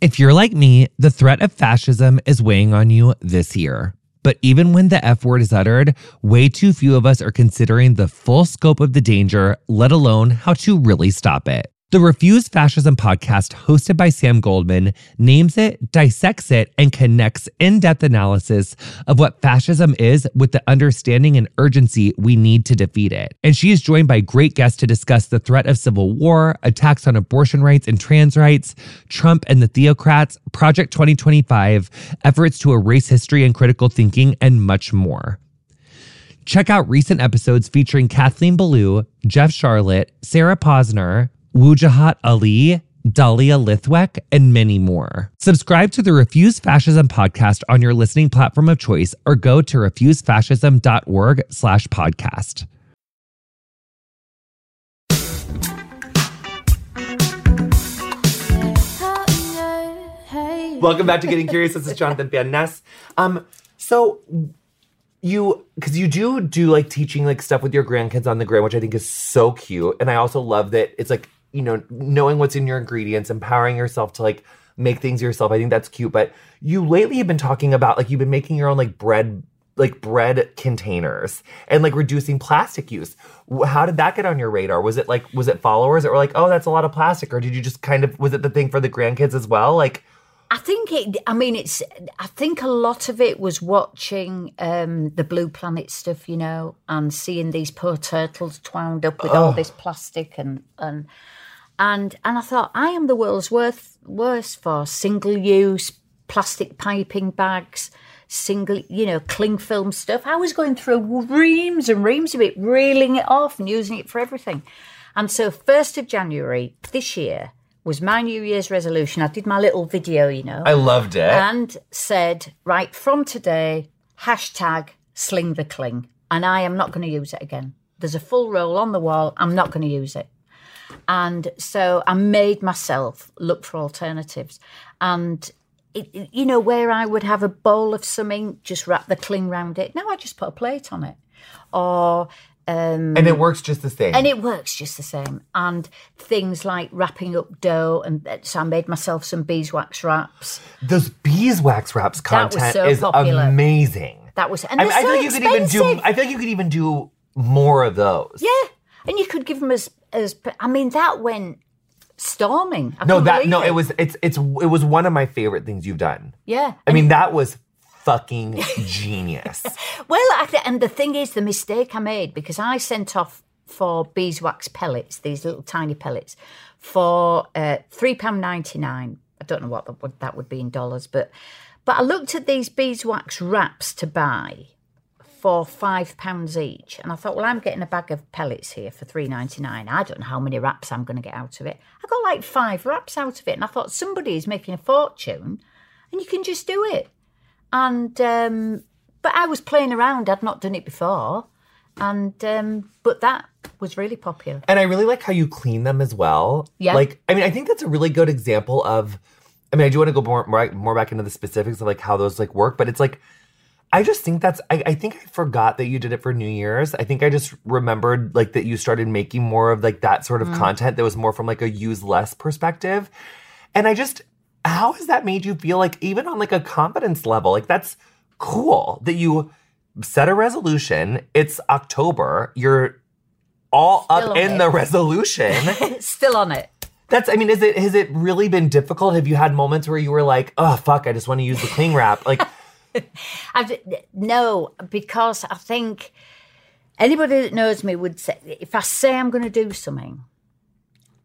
If you're like me, the threat of fascism is weighing on you this year. But even when the F word is uttered, way too few of us are considering the full scope of the danger, let alone how to really stop it. The Refuse Fascism podcast, hosted by Sam Goldman, names it, dissects it, and connects in depth analysis of what fascism is with the understanding and urgency we need to defeat it. And she is joined by great guests to discuss the threat of civil war, attacks on abortion rights and trans rights, Trump and the theocrats, Project 2025, efforts to erase history and critical thinking, and much more. Check out recent episodes featuring Kathleen Belew, Jeff Sharlet, Sarah Posner, Wajahat Ali, Dahlia Lithwick, and many more. Subscribe to the Refuse Fascism podcast on your listening platform of choice or go to refusefascism.org slash podcast. Welcome back to Getting Curious. This is Jonathan Van Ness. Um, so you because you do do like teaching like stuff with your grandkids on the gram, which I think is so cute. And I also love that it's like, you know, knowing what's in your ingredients, empowering yourself to like make things yourself. I think that's cute. But you lately have been talking about like you've been making your own like bread like bread containers and like reducing plastic use. How did that get on your radar? Was it like was it followers that were like, oh, that's a lot of plastic, or did you just kind of was it the thing for the grandkids as well? Like, I think it. I mean, it's. I think a lot of it was watching um, the Blue Planet stuff, you know, and seeing these poor turtles wound up with all this plastic and and and and I thought I am the world's worst worst for single use plastic piping bags, single, you know, cling film stuff. I was going through reams and reams of it, reeling it off and using it for everything. And so, first of January this year was my New Year's resolution. I did my little video, you know I loved it. and said, right, from today, hashtag sling the cling. And I am not going to use it again. There's a full roll on the wall. I'm not going to use it. And so I made myself look for alternatives. And, it, you know, where I would have a bowl of something, just wrap the cling round it. Now I just put a plate on it. Or, um, and it works just the same. and it works just the same. And things like wrapping up dough, and uh, so I made myself some beeswax wraps. Those beeswax wraps content so is popular. amazing. That was, and I, mean, I feel like you could even do. I feel like you could even do more of those. Yeah, and you could give them as as. I mean, that went storming. I No, that no, it. it was it's it's it was one of my favorite things you've done. Yeah. I mean, that was fucking genius. Well, I th- and the thing is, the mistake I made because I sent off for beeswax pellets, these little tiny pellets, for uh, three pound ninety nine. I don't know what that would, that would be in dollars, but but I looked at these beeswax wraps to buy for five pounds each, and I thought, well, I'm getting a bag of pellets here for three ninety nine. I don't know how many wraps I'm going to get out of it. I got like five wraps out of it, and I thought somebody is making a fortune, and you can just do it. And um, but I was playing around. I'd not done it before, and um, but that was really popular. And I really like how you clean them as well. Yeah. Like, I mean, I think that's a really good example of. I mean, I do want to go more more, more back into the specifics of like how those like work, but it's like. I just think that's. I, I think I forgot that you did it for New Year's. I think I just remembered like that you started making more of like that sort of mm-hmm. content that was more from like a use less perspective. And I just, how has that made you feel like even on like a confidence level? Like that's cool that you set a resolution. It's October. You're all Still up in it. the resolution. Still on it. That's, I mean, is it, has it really been difficult? Have you had moments where you were like, oh, fuck, I just want to use the cling wrap? Like, no, because I think anybody that knows me would say if I say I'm going to do something,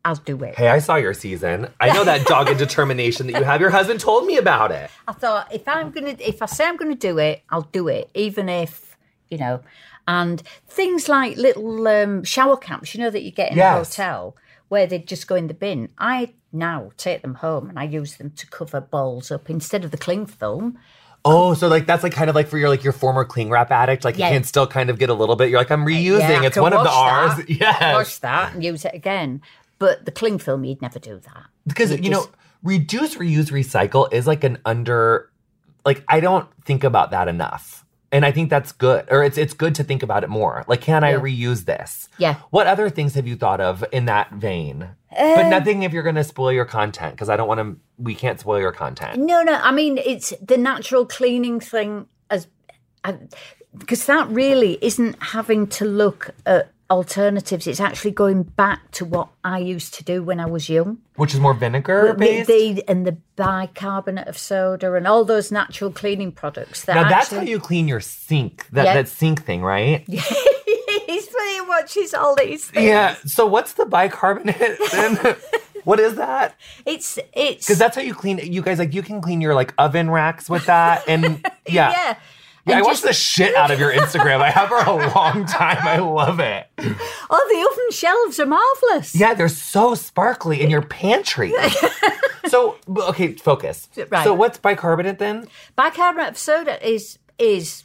I'll do it. hey, I saw your season. I know that dogged determination that you have. Your husband told me about it. I thought if I'm gonna, if I say I'm gonna do it, I'll do it, even if you know. And things like little um, shower caps, you know, that you get in Yes. a hotel where they just go in the bin. I now take them home and I use them to cover bowls up instead of the cling film. Oh, so like that's like kind of like for your like your former cling wrap addict, like Yeah. you can still kind of get a little bit. You're like, I'm uh, reusing. Yeah, it's one of the R's. that, Yes. Wash that and use it again. But the cling film, you'd never do that. because you, You know reduce reuse recycle is like an under like i don't think about that enough and i think that's good or it's it's good to think about it more like can i reuse this Yeah. what other things have you thought of in that vein but uh, nothing if you're going to spoil your content because i don't want to we can't spoil your content No, no. I mean, it's the natural cleaning thing, as because that really isn't having to look at alternatives. It's actually going back to what I used to do when I was young. which is more vinegar The, based the- and the bicarbonate of soda and all those natural cleaning products. That now that's how you clean your sink that Yeah. that sink thing right He's funny and watches all these things. yeah so what's the bicarbonate then what is that It's it's because that's how you clean you guys like you can clean your like oven racks with that and yeah yeah. Yeah, I And watched the shit out of your Instagram. I have for a long time. I love it. Oh, the oven shelves are marvelous. Yeah, they're so sparkly in your pantry. so, okay, focus. Right. So, what's bicarbonate then? Bicarbonate of soda is is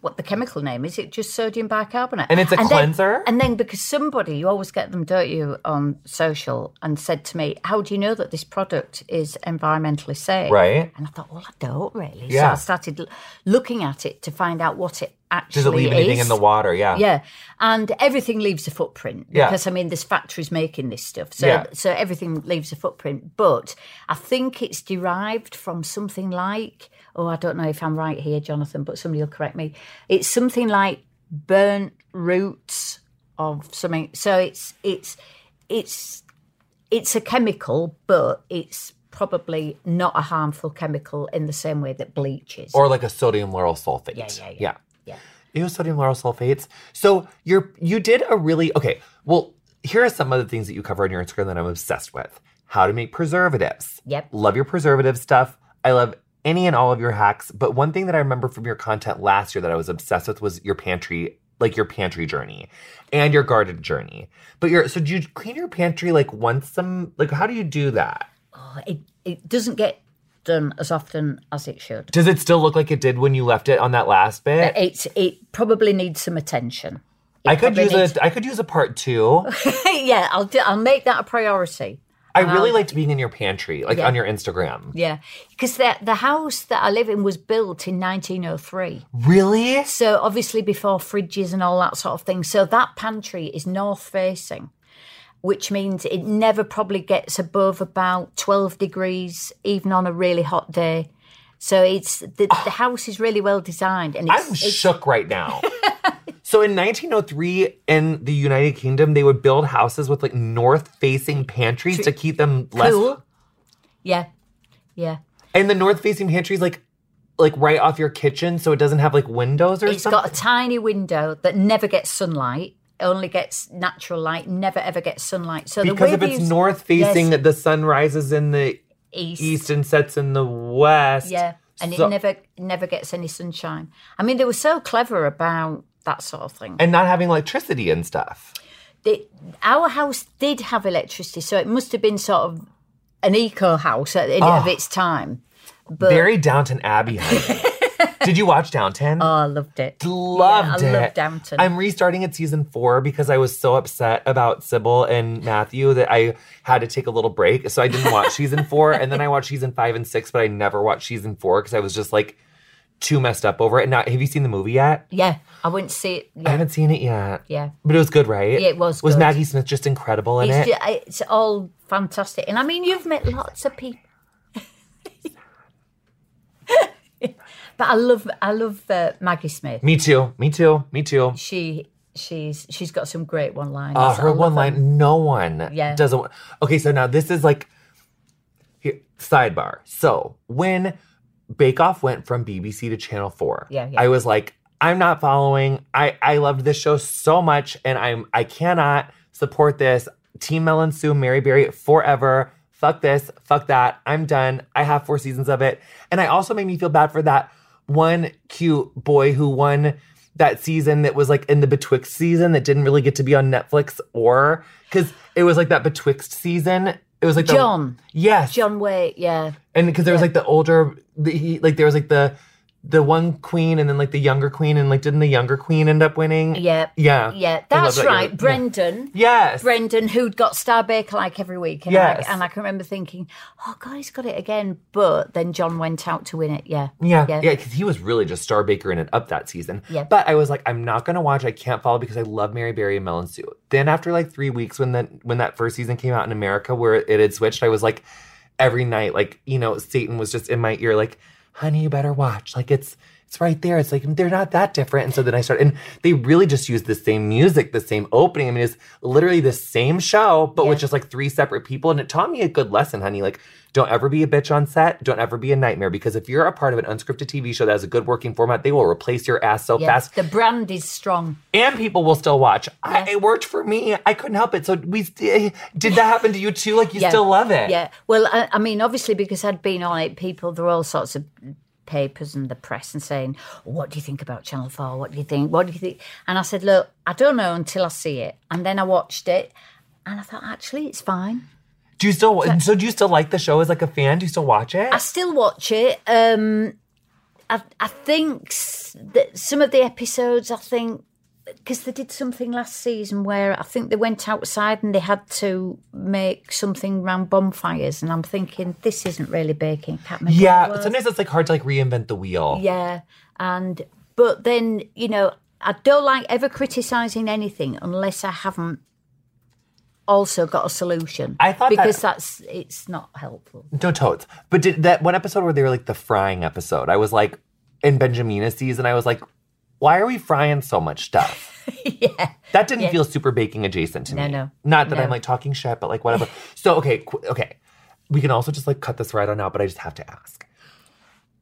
what the chemical name is. It just sodium bicarbonate, And it's a then- cleanser? and then because somebody, you always get them, don't you, on social, and said to me, "How do you know that this product is environmentally safe?" Right. And I thought, well, I don't really. Yeah. So I started looking at it to find out what it actually Does it leave anything is. in the water? Yeah. Yeah, and everything leaves a footprint Yeah. because I mean, there's factories making this stuff, so Yeah. so everything leaves a footprint. But I think it's derived from something like, oh, I don't know if I'm right here, Jonathan, but somebody will correct me. It's something like burnt roots of something. So it's it's it's it's a chemical, but it's probably not a harmful chemical in the same way that bleach is. Or like a sodium lauryl sulfate. Yeah, yeah, yeah. Yeah. yeah. Ew, sodium lauryl sulfates. So you're you did a really okay. Well, here are some of the things that you cover on your Instagram that I'm obsessed with. How to make preservatives. Yep. Love your preservative stuff. I love any and all of your hacks. But one thing that I remember from your content last year that I was obsessed with was your pantry, like your pantry journey and your garden journey. But your so do you clean your pantry like once some like how do you do that? Oh, it it doesn't get done as often as it should. Does it still look like it did when you left it on that last bit? Uh, it's it probably needs some attention. I could use needs- a I could use a part two. yeah, I'll do, I'll make that a priority. I really um, liked being in your pantry, like Yeah. on your Instagram. Yeah, because the the house that I live in was built in 1903. Really? So obviously before fridges and all that sort of thing. So that pantry is north facing, which means it never probably gets above about 12 degrees, even on a really hot day. So it's the, the ah. house is really well designed, and it's, I'm it's shook right now. So in 1903 in the United Kingdom, they would build houses with like north-facing pantries to keep them less. Cool. Yeah. Yeah. And the north-facing pantries like like right off your kitchen, so it doesn't have like windows or It's something. got a tiny window that never gets sunlight. Only gets natural light, never ever gets sunlight. So the because way if it's use- north-facing, Yes. the sun rises in the east, east and sets in the west. yeah, and So- it never never gets any sunshine. I mean, they were so clever about that sort of thing. and not having electricity and stuff. They, our house did have electricity, so it must have been sort of an eco house at, in, of Oh. its time. But Very Downton Abbey. Did you watch Downton? oh, I loved it. Loved yeah, I it. love Downton. I'm restarting at season four because I was so upset about Sybil and Matthew that I had to take a little break. So I didn't watch season four, and then I watched season five and six, but I never watched season four because I was just like too messed up over it. Now, have you seen the movie yet? yeah, I wouldn't see it. I haven't seen it yet. yeah. But it was good, right? Yeah, it was Was good. Maggie Smith just incredible in It's, it? it's all fantastic. And I mean, you've met lots of people. but I love, I love uh, Maggie Smith. Me too. Me too. Me too. She, she's, she's got some great one-liners. Uh, her one them. line, no one Yeah. doesn't. Okay, so now this is like here, sidebar. So when Bake Off went from BBC to Channel Four, Yeah, yeah. I was like, I'm not following. I I loved this show so much, and I'm I cannot support this. Team Mel and Sue, Mary Berry forever. Fuck this. Fuck that. I'm done. I have four seasons of it, and I also made me feel bad for that one cute boy who won that season that was like in the betwixt season that didn't really get to be on Netflix or because it was like that betwixt season. It was like the- John. yes, John Wait, yeah. and because there was like the older, the, he, like there was like the the one queen and then like the younger queen and like didn't the younger queen end up winning? Yeah. yeah, Yeah, that's that right. younger- Brendan. Yes, Brendan, who'd got Star Baker like every week. And, Yes. I, and I can remember thinking, oh, God, he's got it again. But then John went out to win it. Yeah. Yeah, Yeah. yeah, because he was really just Star Baker in it up that season. Yeah. But I was like, I'm not gonna watch. I can't follow because I love Mary Berry and Mel and Sue. Then after like three weeks, when that when that first season came out in America, where it had switched, I was like, every night, like you know, Satan was just in my ear, like, honey, you better watch. Like it's it's right there. It's like they're not that different. And so then I started, and they really just used the same music, the same opening. I mean, it's literally the same show, but with just like three separate people. And it taught me a good lesson, honey. Like, don't ever be a bitch on set. Don't ever be a nightmare because if you're a part of an unscripted TV show that has a good working format, they will replace your ass so Yeah. fast, The brand is strong. and people will still watch. I, it worked for me. I couldn't help it. So we st- eh, did that happen to you too? Like you Yeah. still love it? Yeah. Well, I, I mean, obviously, because I'd been on it, people, there were all sorts of papers and the press and saying, What do you think about Channel 4? What do you think? What do you think? And I said, Look, I don't know until I see it. And then I watched it and I thought, Actually, it's fine. Do you still? So do you still like the show as like a fan? Do you still watch it? I still watch it. Um, I, I think that some of the episodes, I think, because they did something last season where I think they went outside and they had to make something around bonfires, and I'm thinking this isn't really baking. Can't remember what it yeah. Sometimes it's like hard to like reinvent the wheel. Yeah, and but then you know I don't like ever criticizing anything unless I haven't also got a solution. I thought that- because that's it's not helpful. No totes. But did that one episode where they were like the frying episode? I was like in Benjamina's season. I was like, why are we frying so much stuff? yeah, That didn't feel super baking adjacent to No, me. no. No. Not that No. I'm like talking shit, but like whatever. so okay, qu- okay. We can also just like cut this right on out, but I just have to ask.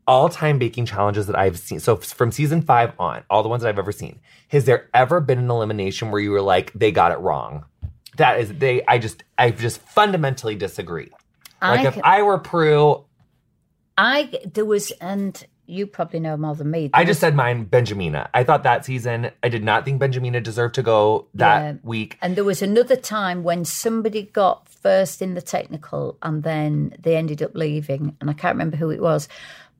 All time baking challenges that I've seen. So from season five on, all the ones that I've ever seen, has there ever been an elimination where you were like, they got it wrong? That is, they. I just, I just fundamentally disagree. Like I if I were Prue, I there was, and you probably know more than me. I just said mine, Benjamina. I thought that season, I did not think Benjamina deserved to go that Yeah. week. and there was another time when somebody got first in the technical, and then they ended up leaving, and I can't remember who it was.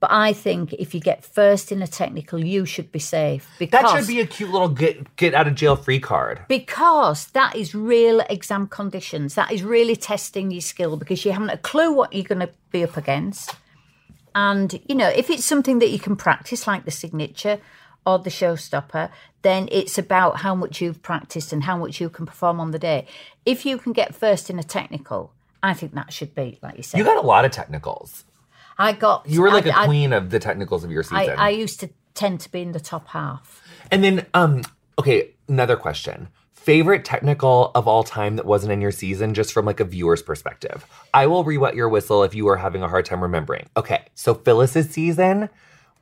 But I think if you get first in a technical, you should be safe because That should be a cute little get get out of jail free card. because that is real exam conditions. That is really testing your skill because you haven't a clue what you're going to be up against. And, you know, if it's something that you can practice, like the signature or the showstopper, then it's about how much you've practiced and how much you can perform on the day. If you can get first in a technical, I think that should be, like you said. You got a lot of technicals. I got. You were like a a queen of the technicals of your season. I, I used to tend to be in the top half. and then um Okay, another question. Favorite technical of all time that wasn't in your season, just from like a viewer's perspective. I will re-wet your whistle if you are having a hard time remembering. Okay, so Phyllis's season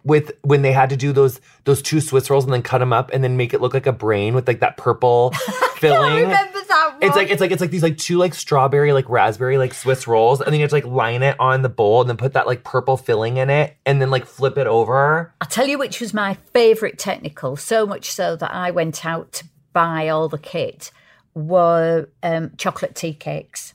with when they had to do those those two Swiss rolls and then cut them up and then make it look like a brain with like that purple filling. remember that one. It's like it's like it's like these like two like strawberry like raspberry like Swiss rolls and then you have to like line it on the bowl and then put that like purple filling in it and then like flip it over. I'll tell you which was my favourite technical, so much so that I went out to buy all the kit, were um, chocolate tea cakes.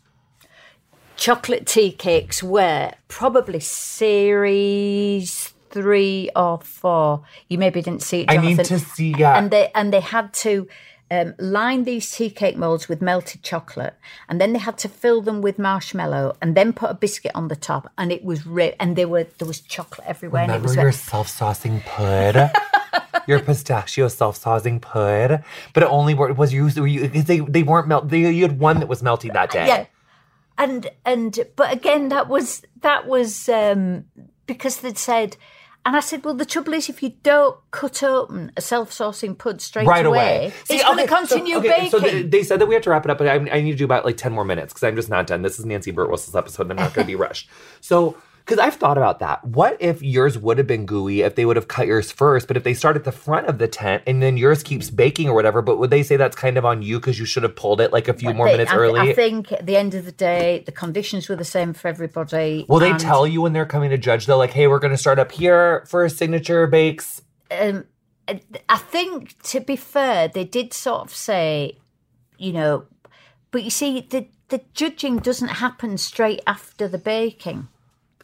Chocolate tea cakes were probably series three or four. You maybe didn't see it, I Jonathan. need to see yeah. and they and they had to um, line these tea cake molds with melted chocolate, and then they had to fill them with marshmallow, and then put a biscuit on the top, and it was ri- and there were there was chocolate everywhere, and it Remember was your self-saucing pud? your pistachio self-saucing pud? But it only worked was used were you they they weren't melt they, you had one that was melting that day. yeah, and and but again that was that was um, because they'd said. And I said, well, the trouble is, if you don't cut open a self-saucing pud straight Right away, away. it's See, going to okay, so- continue okay, baking. So they, they said that we have to wrap it up, but I, I need to do about like 10 more minutes because I'm just not done. This is Nancy Birtwhistle's episode and I'm not going to be rushed. So, because I've thought about that. What if yours would have been gooey if they would have cut yours first, but if they start at the front of the tent and then yours keeps baking or whatever, but would they say that's kind of on you because you should have pulled it like a few more They- minutes I, early? I think at the end of the day, the conditions were the same for everybody. Will they tell you when they're coming to judge though, like, hey, we're going to start up here for signature bakes? um, I think, to be fair, they did sort of say, you know, but you see, the the judging doesn't happen straight after the baking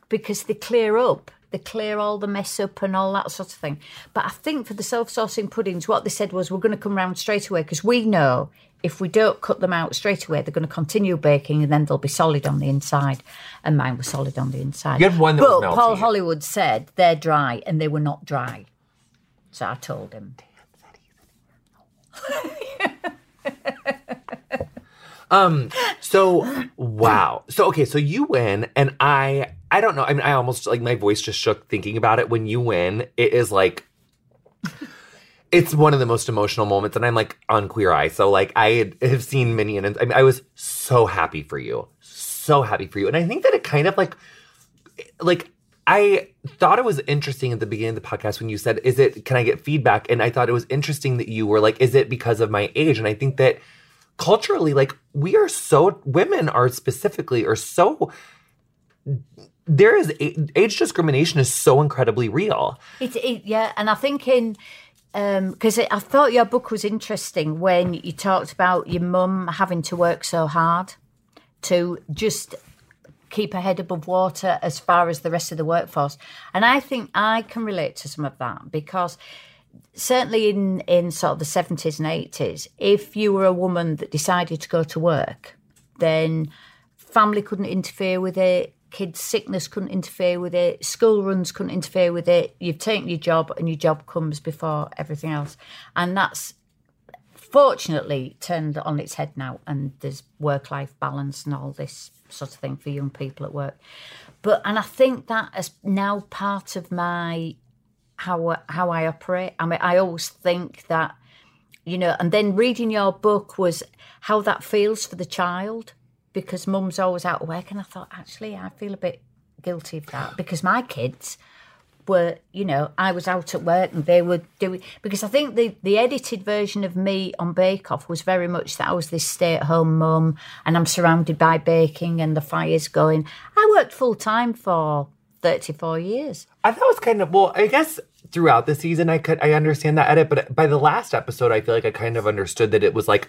because they clear up, they clear all the mess up and all that sort of thing. But I think for the self-saucing puddings, what they said was, we're going to come round straight away because we know if we don't cut them out straight away, they're going to continue baking and then they'll be solid on the inside. And mine was solid on the inside. You had one that but was Paul. Hollywood said they're dry and they were not dry. So I told him. um. So wow. So okay, so you win, and I I don't know. I mean, I almost like my voice just shook thinking about it. When you win, it is like it's one of the most emotional moments, and I'm like on Queer Eye. So like I have seen many, and I mean, I was so happy for you, so happy for you, and I think that it kind of like like I thought it was interesting at the beginning of the podcast when you said, "Is it? Can I get feedback?" And I thought it was interesting that you were like, "Is it because of my age?" And I think that culturally, like we are so women are specifically are so there is age discrimination is so incredibly real. It, it, yeah, and I think in um, because I thought your book was interesting when you talked about your mum having to work so hard to just keep her head above water as far as the rest of the workforce, and I think I can relate to some of that because certainly in in sort of the seventies and eighties, if you were a woman that decided to go to work, then family couldn't interfere with it. Kids' sickness couldn't interfere with it. School runs couldn't interfere with it. You've taken your job, and your job comes before everything else. And that's fortunately turned on its head now. And there's work-life balance and all this sort of thing for young people at work. But and I think that is now part of my how how I operate. I mean, I always think that you know, and then reading your book was how that feels for the child because mum's always out of work, and I thought actually I feel a bit guilty of that because my kids were, you know, I was out at work and they were doing because I think the the edited version of me on Bake Off was very much that I was this stay at home mum and I'm surrounded by baking and the fire's going. I worked full time for thirty four years. I thought it was kind of well. I guess throughout the season, I could I understand that edit, but by the last episode, I feel like I kind of understood that it was like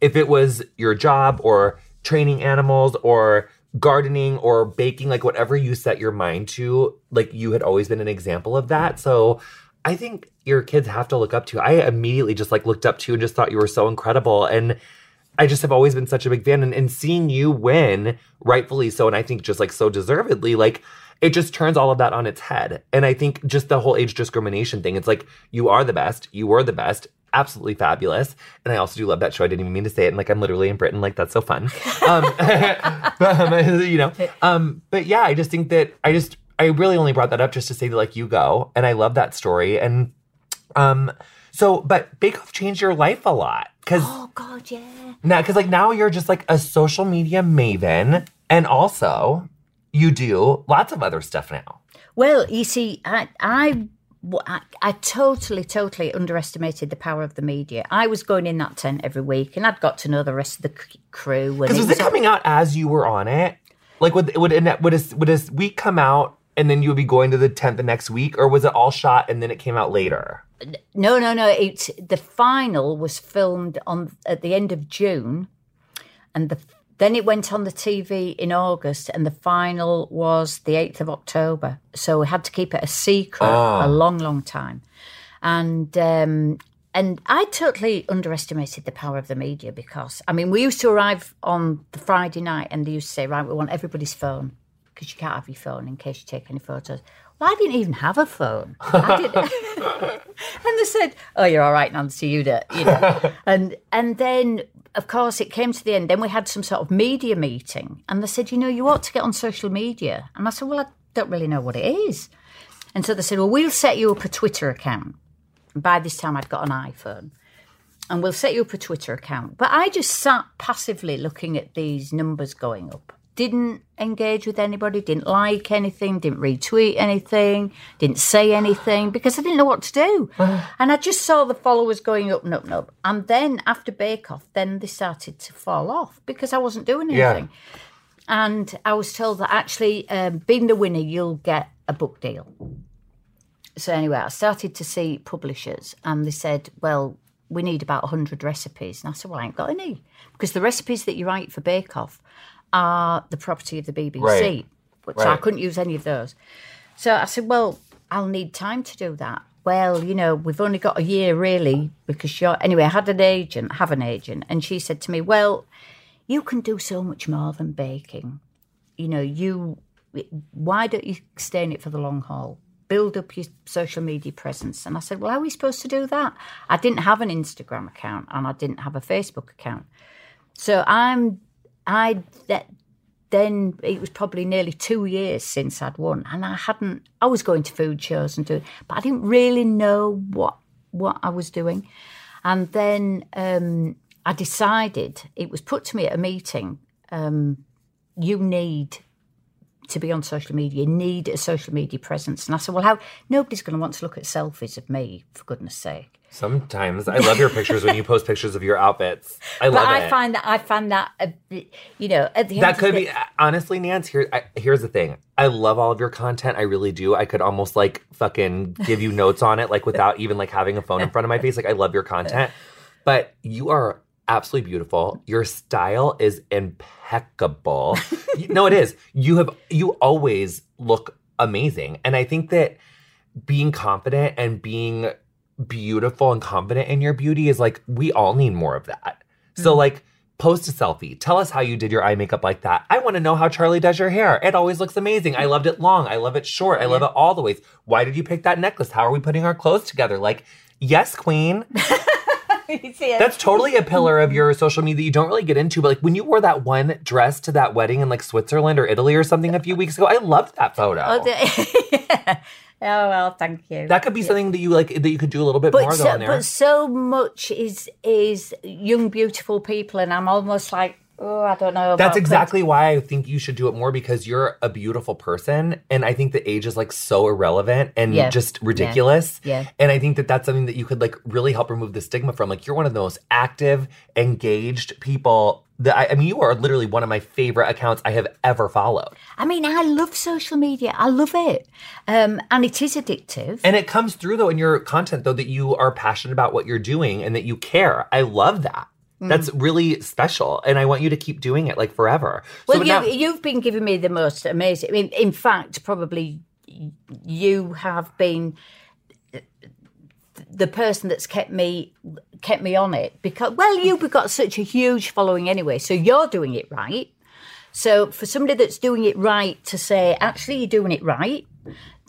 if it was your job or training animals or gardening or baking, like whatever you set your mind to, like you had always been an example of that. So I think your kids have to look up to. you. I immediately just like looked up to you and just thought you were so incredible and. I just have always been such a big fan and, and seeing you win, rightfully so, and I think just like so deservedly, like it just turns all of that on its head. And I think just the whole age discrimination thing, it's like you are the best, you were the best, absolutely fabulous. And I also do love that show. I didn't even mean to say it. And like I'm literally in Britain, like that's so fun. Um, but, um, you know. Um, but yeah, I just think that I just I really only brought that up just to say that like you go. And I love that story. And um So, but Bake Off changed your life a lot because Oh God, yeah. now, because like now you're just like a social media maven, and also you do lots of other stuff now. Well, you see, I, I, I, I totally, totally underestimated the power of the media. I was going in that tent every week, and I'd got to know the rest of the c- crew. Because was it coming out as you were on it? Like would would it, would a, would a week come out and then you would be going to the tent the next week, or was it all shot and then it came out later? No, no, no. It's the final was filmed on at the end of June, and the then it went on the TV in August, and the final was the eighth of October. So we had to keep it a secret a long, long time, and um, and I totally underestimated the power of the media because I mean we used to arrive on the Friday night, and they used to say, right, we want everybody's phone because you can't have your phone in case you take any photos. Well, I didn't even have a phone. I didn't. and they said, "Oh, you're all right, Nancy. You do, you know." and and then, of course, it came to the end. Then we had some sort of media meeting, and they said, "You know, you ought to get on social media." And I said, "Well, I don't really know what it is." And so they said, "Well, we'll set you up a Twitter account." And by this time, I'd got an iPhone, and we'll set you up a Twitter account. But I just sat passively looking at these numbers going up. Didn't engage with anybody, didn't like anything, didn't retweet anything, didn't say anything because I didn't know what to do. and I just saw the followers going up and up and up. And then after Bake Off, then they started to fall off because I wasn't doing Yeah. anything. And I was told that actually, um, being the winner, you'll get a book deal. So anyway, I started to see publishers, and they said, "Well, we need about hundred recipes." And I said, "Well, I ain't got any because the recipes that you write for Bake Off are the property of the BBC, Right. so I couldn't use any of those." So I said, "Well, I'll need time to do that." Well, you know, we've only got a year really because you're anyway. I had an agent, have an agent, and she said to me, "Well, you can do so much more than baking. You know, you why don't you stay in it for the long haul? Build up your social media presence. And I said, Well, how are we supposed to do that? I didn't have an Instagram account and I didn't have a Facebook account. So I'm I that then it was probably nearly two years since I'd won, and I hadn't. I was going to food shows and doing, but I didn't really know what what I was doing. And then um, I decided it was put to me at a meeting. Um, you need to be on social media. You need a social media presence. And I said, well, how? Nobody's going to want to look at selfies of me, for goodness sake. Sometimes I love your pictures when you post pictures of your outfits. I But love I it. find that I find that you know at the end that could be honestly, Nance. Here, I, here's the thing. I love all of your content. I really do. I could almost like fucking give you notes on it, like without even like having a phone in front of my face. Like I love your content, but you are absolutely beautiful. Your style is impeccable. No, it is. You have you always look amazing, and I think that being confident and being beautiful and confident in your beauty is like we all need more of that. So like post a selfie. Tell us how you did your eye makeup like that. I want to know how Charlie does your hair. It always looks amazing. I loved it long. I love it short. I love it all the ways. Why did you pick that necklace? How are we putting our clothes together? Like, yes, queen. That's totally a pillar of your social media that you don't really get into. But like when you wore that one dress to that wedding in like Switzerland or Italy or something a few weeks ago, I loved that photo. Oh, yeah. Oh well, thank you. that could be something that you like that you could do a little bit but more so, in there. but so much is is young beautiful people, and I'm almost like, oh, I don't know. That's exactly why I think you should do it more because you're a beautiful person. And I think that age is like so irrelevant and Yeah. just ridiculous. Yeah. And I think that that's something that you could like really help remove the stigma from. Like, you're one of the most active, engaged people that I, I mean, you are literally one of my favorite accounts I have ever followed. I mean, I love social media. I love it, um, and it is addictive. And it comes through though in your content though that you are passionate about what you're doing and that you care. I love that. Mm. That's really special. And I want you to keep doing it like forever. well, so you, now, you've been giving me the most amazing. I mean, in fact, probably you have been the person that's kept me kept me on it because well you've got such a huge following anyway so you're doing it right so for somebody that's doing it right to say actually you're doing it right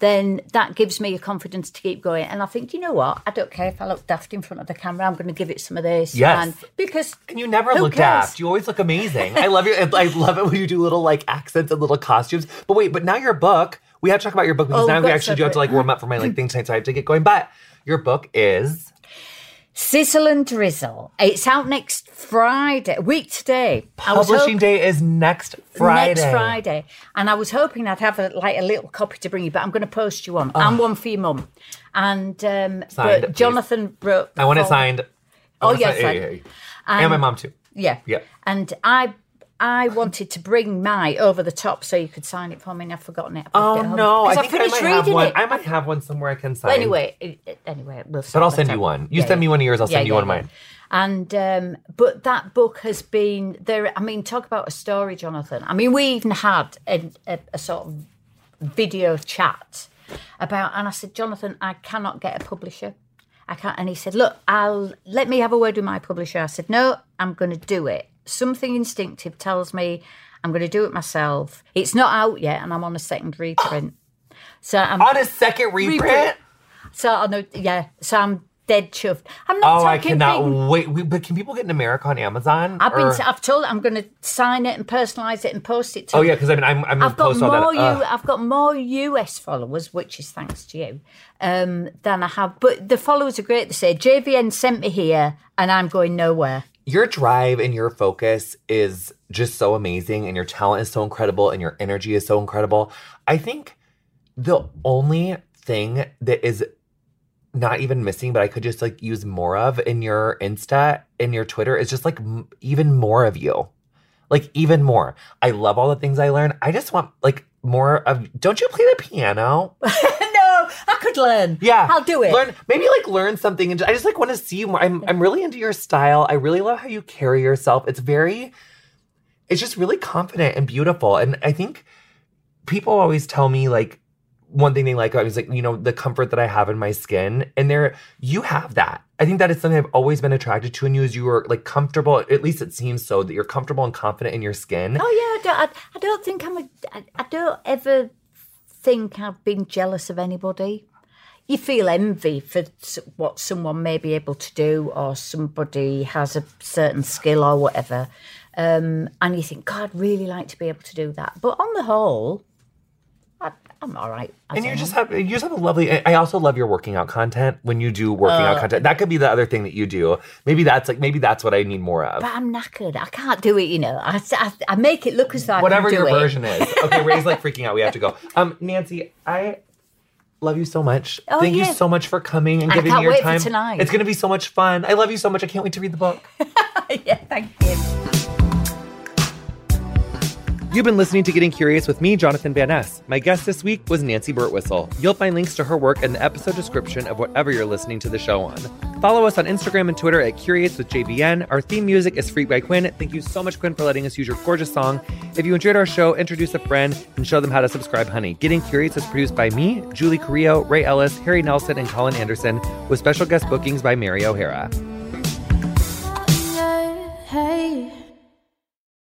then that gives me a confidence to keep going and i think you know what i don't care if i look daft in front of the camera i'm going to give it some of this Yes. and because And you never look cares? daft. You always look amazing. I love your. I love it when you do little like accents and little costumes. But wait, but now your book. We have to talk about your book because Oh, now we actually do have to like warm up for my like thing tonight, so I have to get going. But your book is Sizzle and Drizzle. It's out next Friday, week today. Publishing hop- day is next Friday. Next Friday. And I was hoping I'd have a, like a little copy to bring you, but I'm going to post you one and one for your mum. And um, Signed, but please. Jonathan wrote. I want it signed. I Oh, it yeah, and my mom too. Yeah. Yeah. And I I wanted to bring my over the top so you could sign it for me and I've forgotten it. Oh no, I think I finished might have one. it. I might have one somewhere I can sign. Well, anyway, anyway, we'll but I'll send you one. You Yeah, send me one of yours. I'll Yeah, send you yeah, one of mine. And um, but that book has been there. I mean, talk about a story, Jonathan. I mean, we even had a, a, a sort of video chat about, and I said, Jonathan, I cannot get a publisher. I can't. And he said, Look, I'll let me have a word with my publisher. I said, No, I'm going to do it. Something instinctive tells me I'm going to do it myself. It's not out yet, and I'm on a second reprint. So I'm On a second reprint. Reprint. so I know, yeah. So I'm dead chuffed. I'm not Oh, I cannot big- wait. We, but can people get in America on Amazon? I've been. Or- I've told. I'm going to sign it and personalize it and post it. to oh yeah, because I mean, I'm. I'm I've got more. Uh. I've got more US followers, which is thanks to you, um, than I have. But the followers are great. They say JVN sent me here, and I'm going nowhere. Your drive and your focus is just so amazing and your talent is so incredible and your energy is so incredible. I think the only thing that is not even missing, but I could just like use more of in your Insta, in your Twitter, is just like m- even more of you. Like even more. I love all the things I learned. I just want like more of. Don't you play the piano? I could learn. Yeah, I'll do it. Learn maybe like learn something, and I just like want to see you more. I'm I'm really into your style. I really love how you carry yourself. It's very, it's just really confident and beautiful. And I think people always tell me like one thing they like I was like you know the comfort that I have in my skin, and there you have that. I think that is something I've always been attracted to in you. Is you are like comfortable. At least it seems so that you're comfortable and confident in your skin. Oh yeah, I don't, I, I don't think I'm a. I, I don't ever think I've been jealous of anybody. You feel envy for what someone may be able to do, or somebody has a certain skill or whatever, um, and you think, God, I'd really like to be able to do that. But on the whole, I'm all right. as And you just have you just have a lovely. I also love your working out content when you do working Uh, out content. That could be the other thing that you do. Maybe that's like maybe that's what I need more of. But I'm knackered. I can't do it. You know, I, I, I make it look as though I Whatever your it. version is. Okay, Ray's like freaking out. We have to go. Um, Nancy, I love you so much. Oh, Thank yeah. you so much for coming and I giving me your time. tonight. It's gonna be so much fun. I love you so much. I can't wait to read the book. yeah, thank you. You've been listening to Getting Curious with me, Jonathan Van Ness. My guest this week was Nancy Birtwhistle. You'll find links to her work in the episode description of whatever you're listening to the show on. Follow us on Instagram and Twitter at Curious with JVN. Our theme music is Freak by Quiñ. Thank you so much, Quiñ, for letting us use your gorgeous song. If you enjoyed our show, introduce a friend and show them how to subscribe, honey. Getting Curious is produced by me, Julie Carrillo, Ray Ellis, Harry Nelson, and Colin Anderson, with special guest bookings by Mary O'Hara.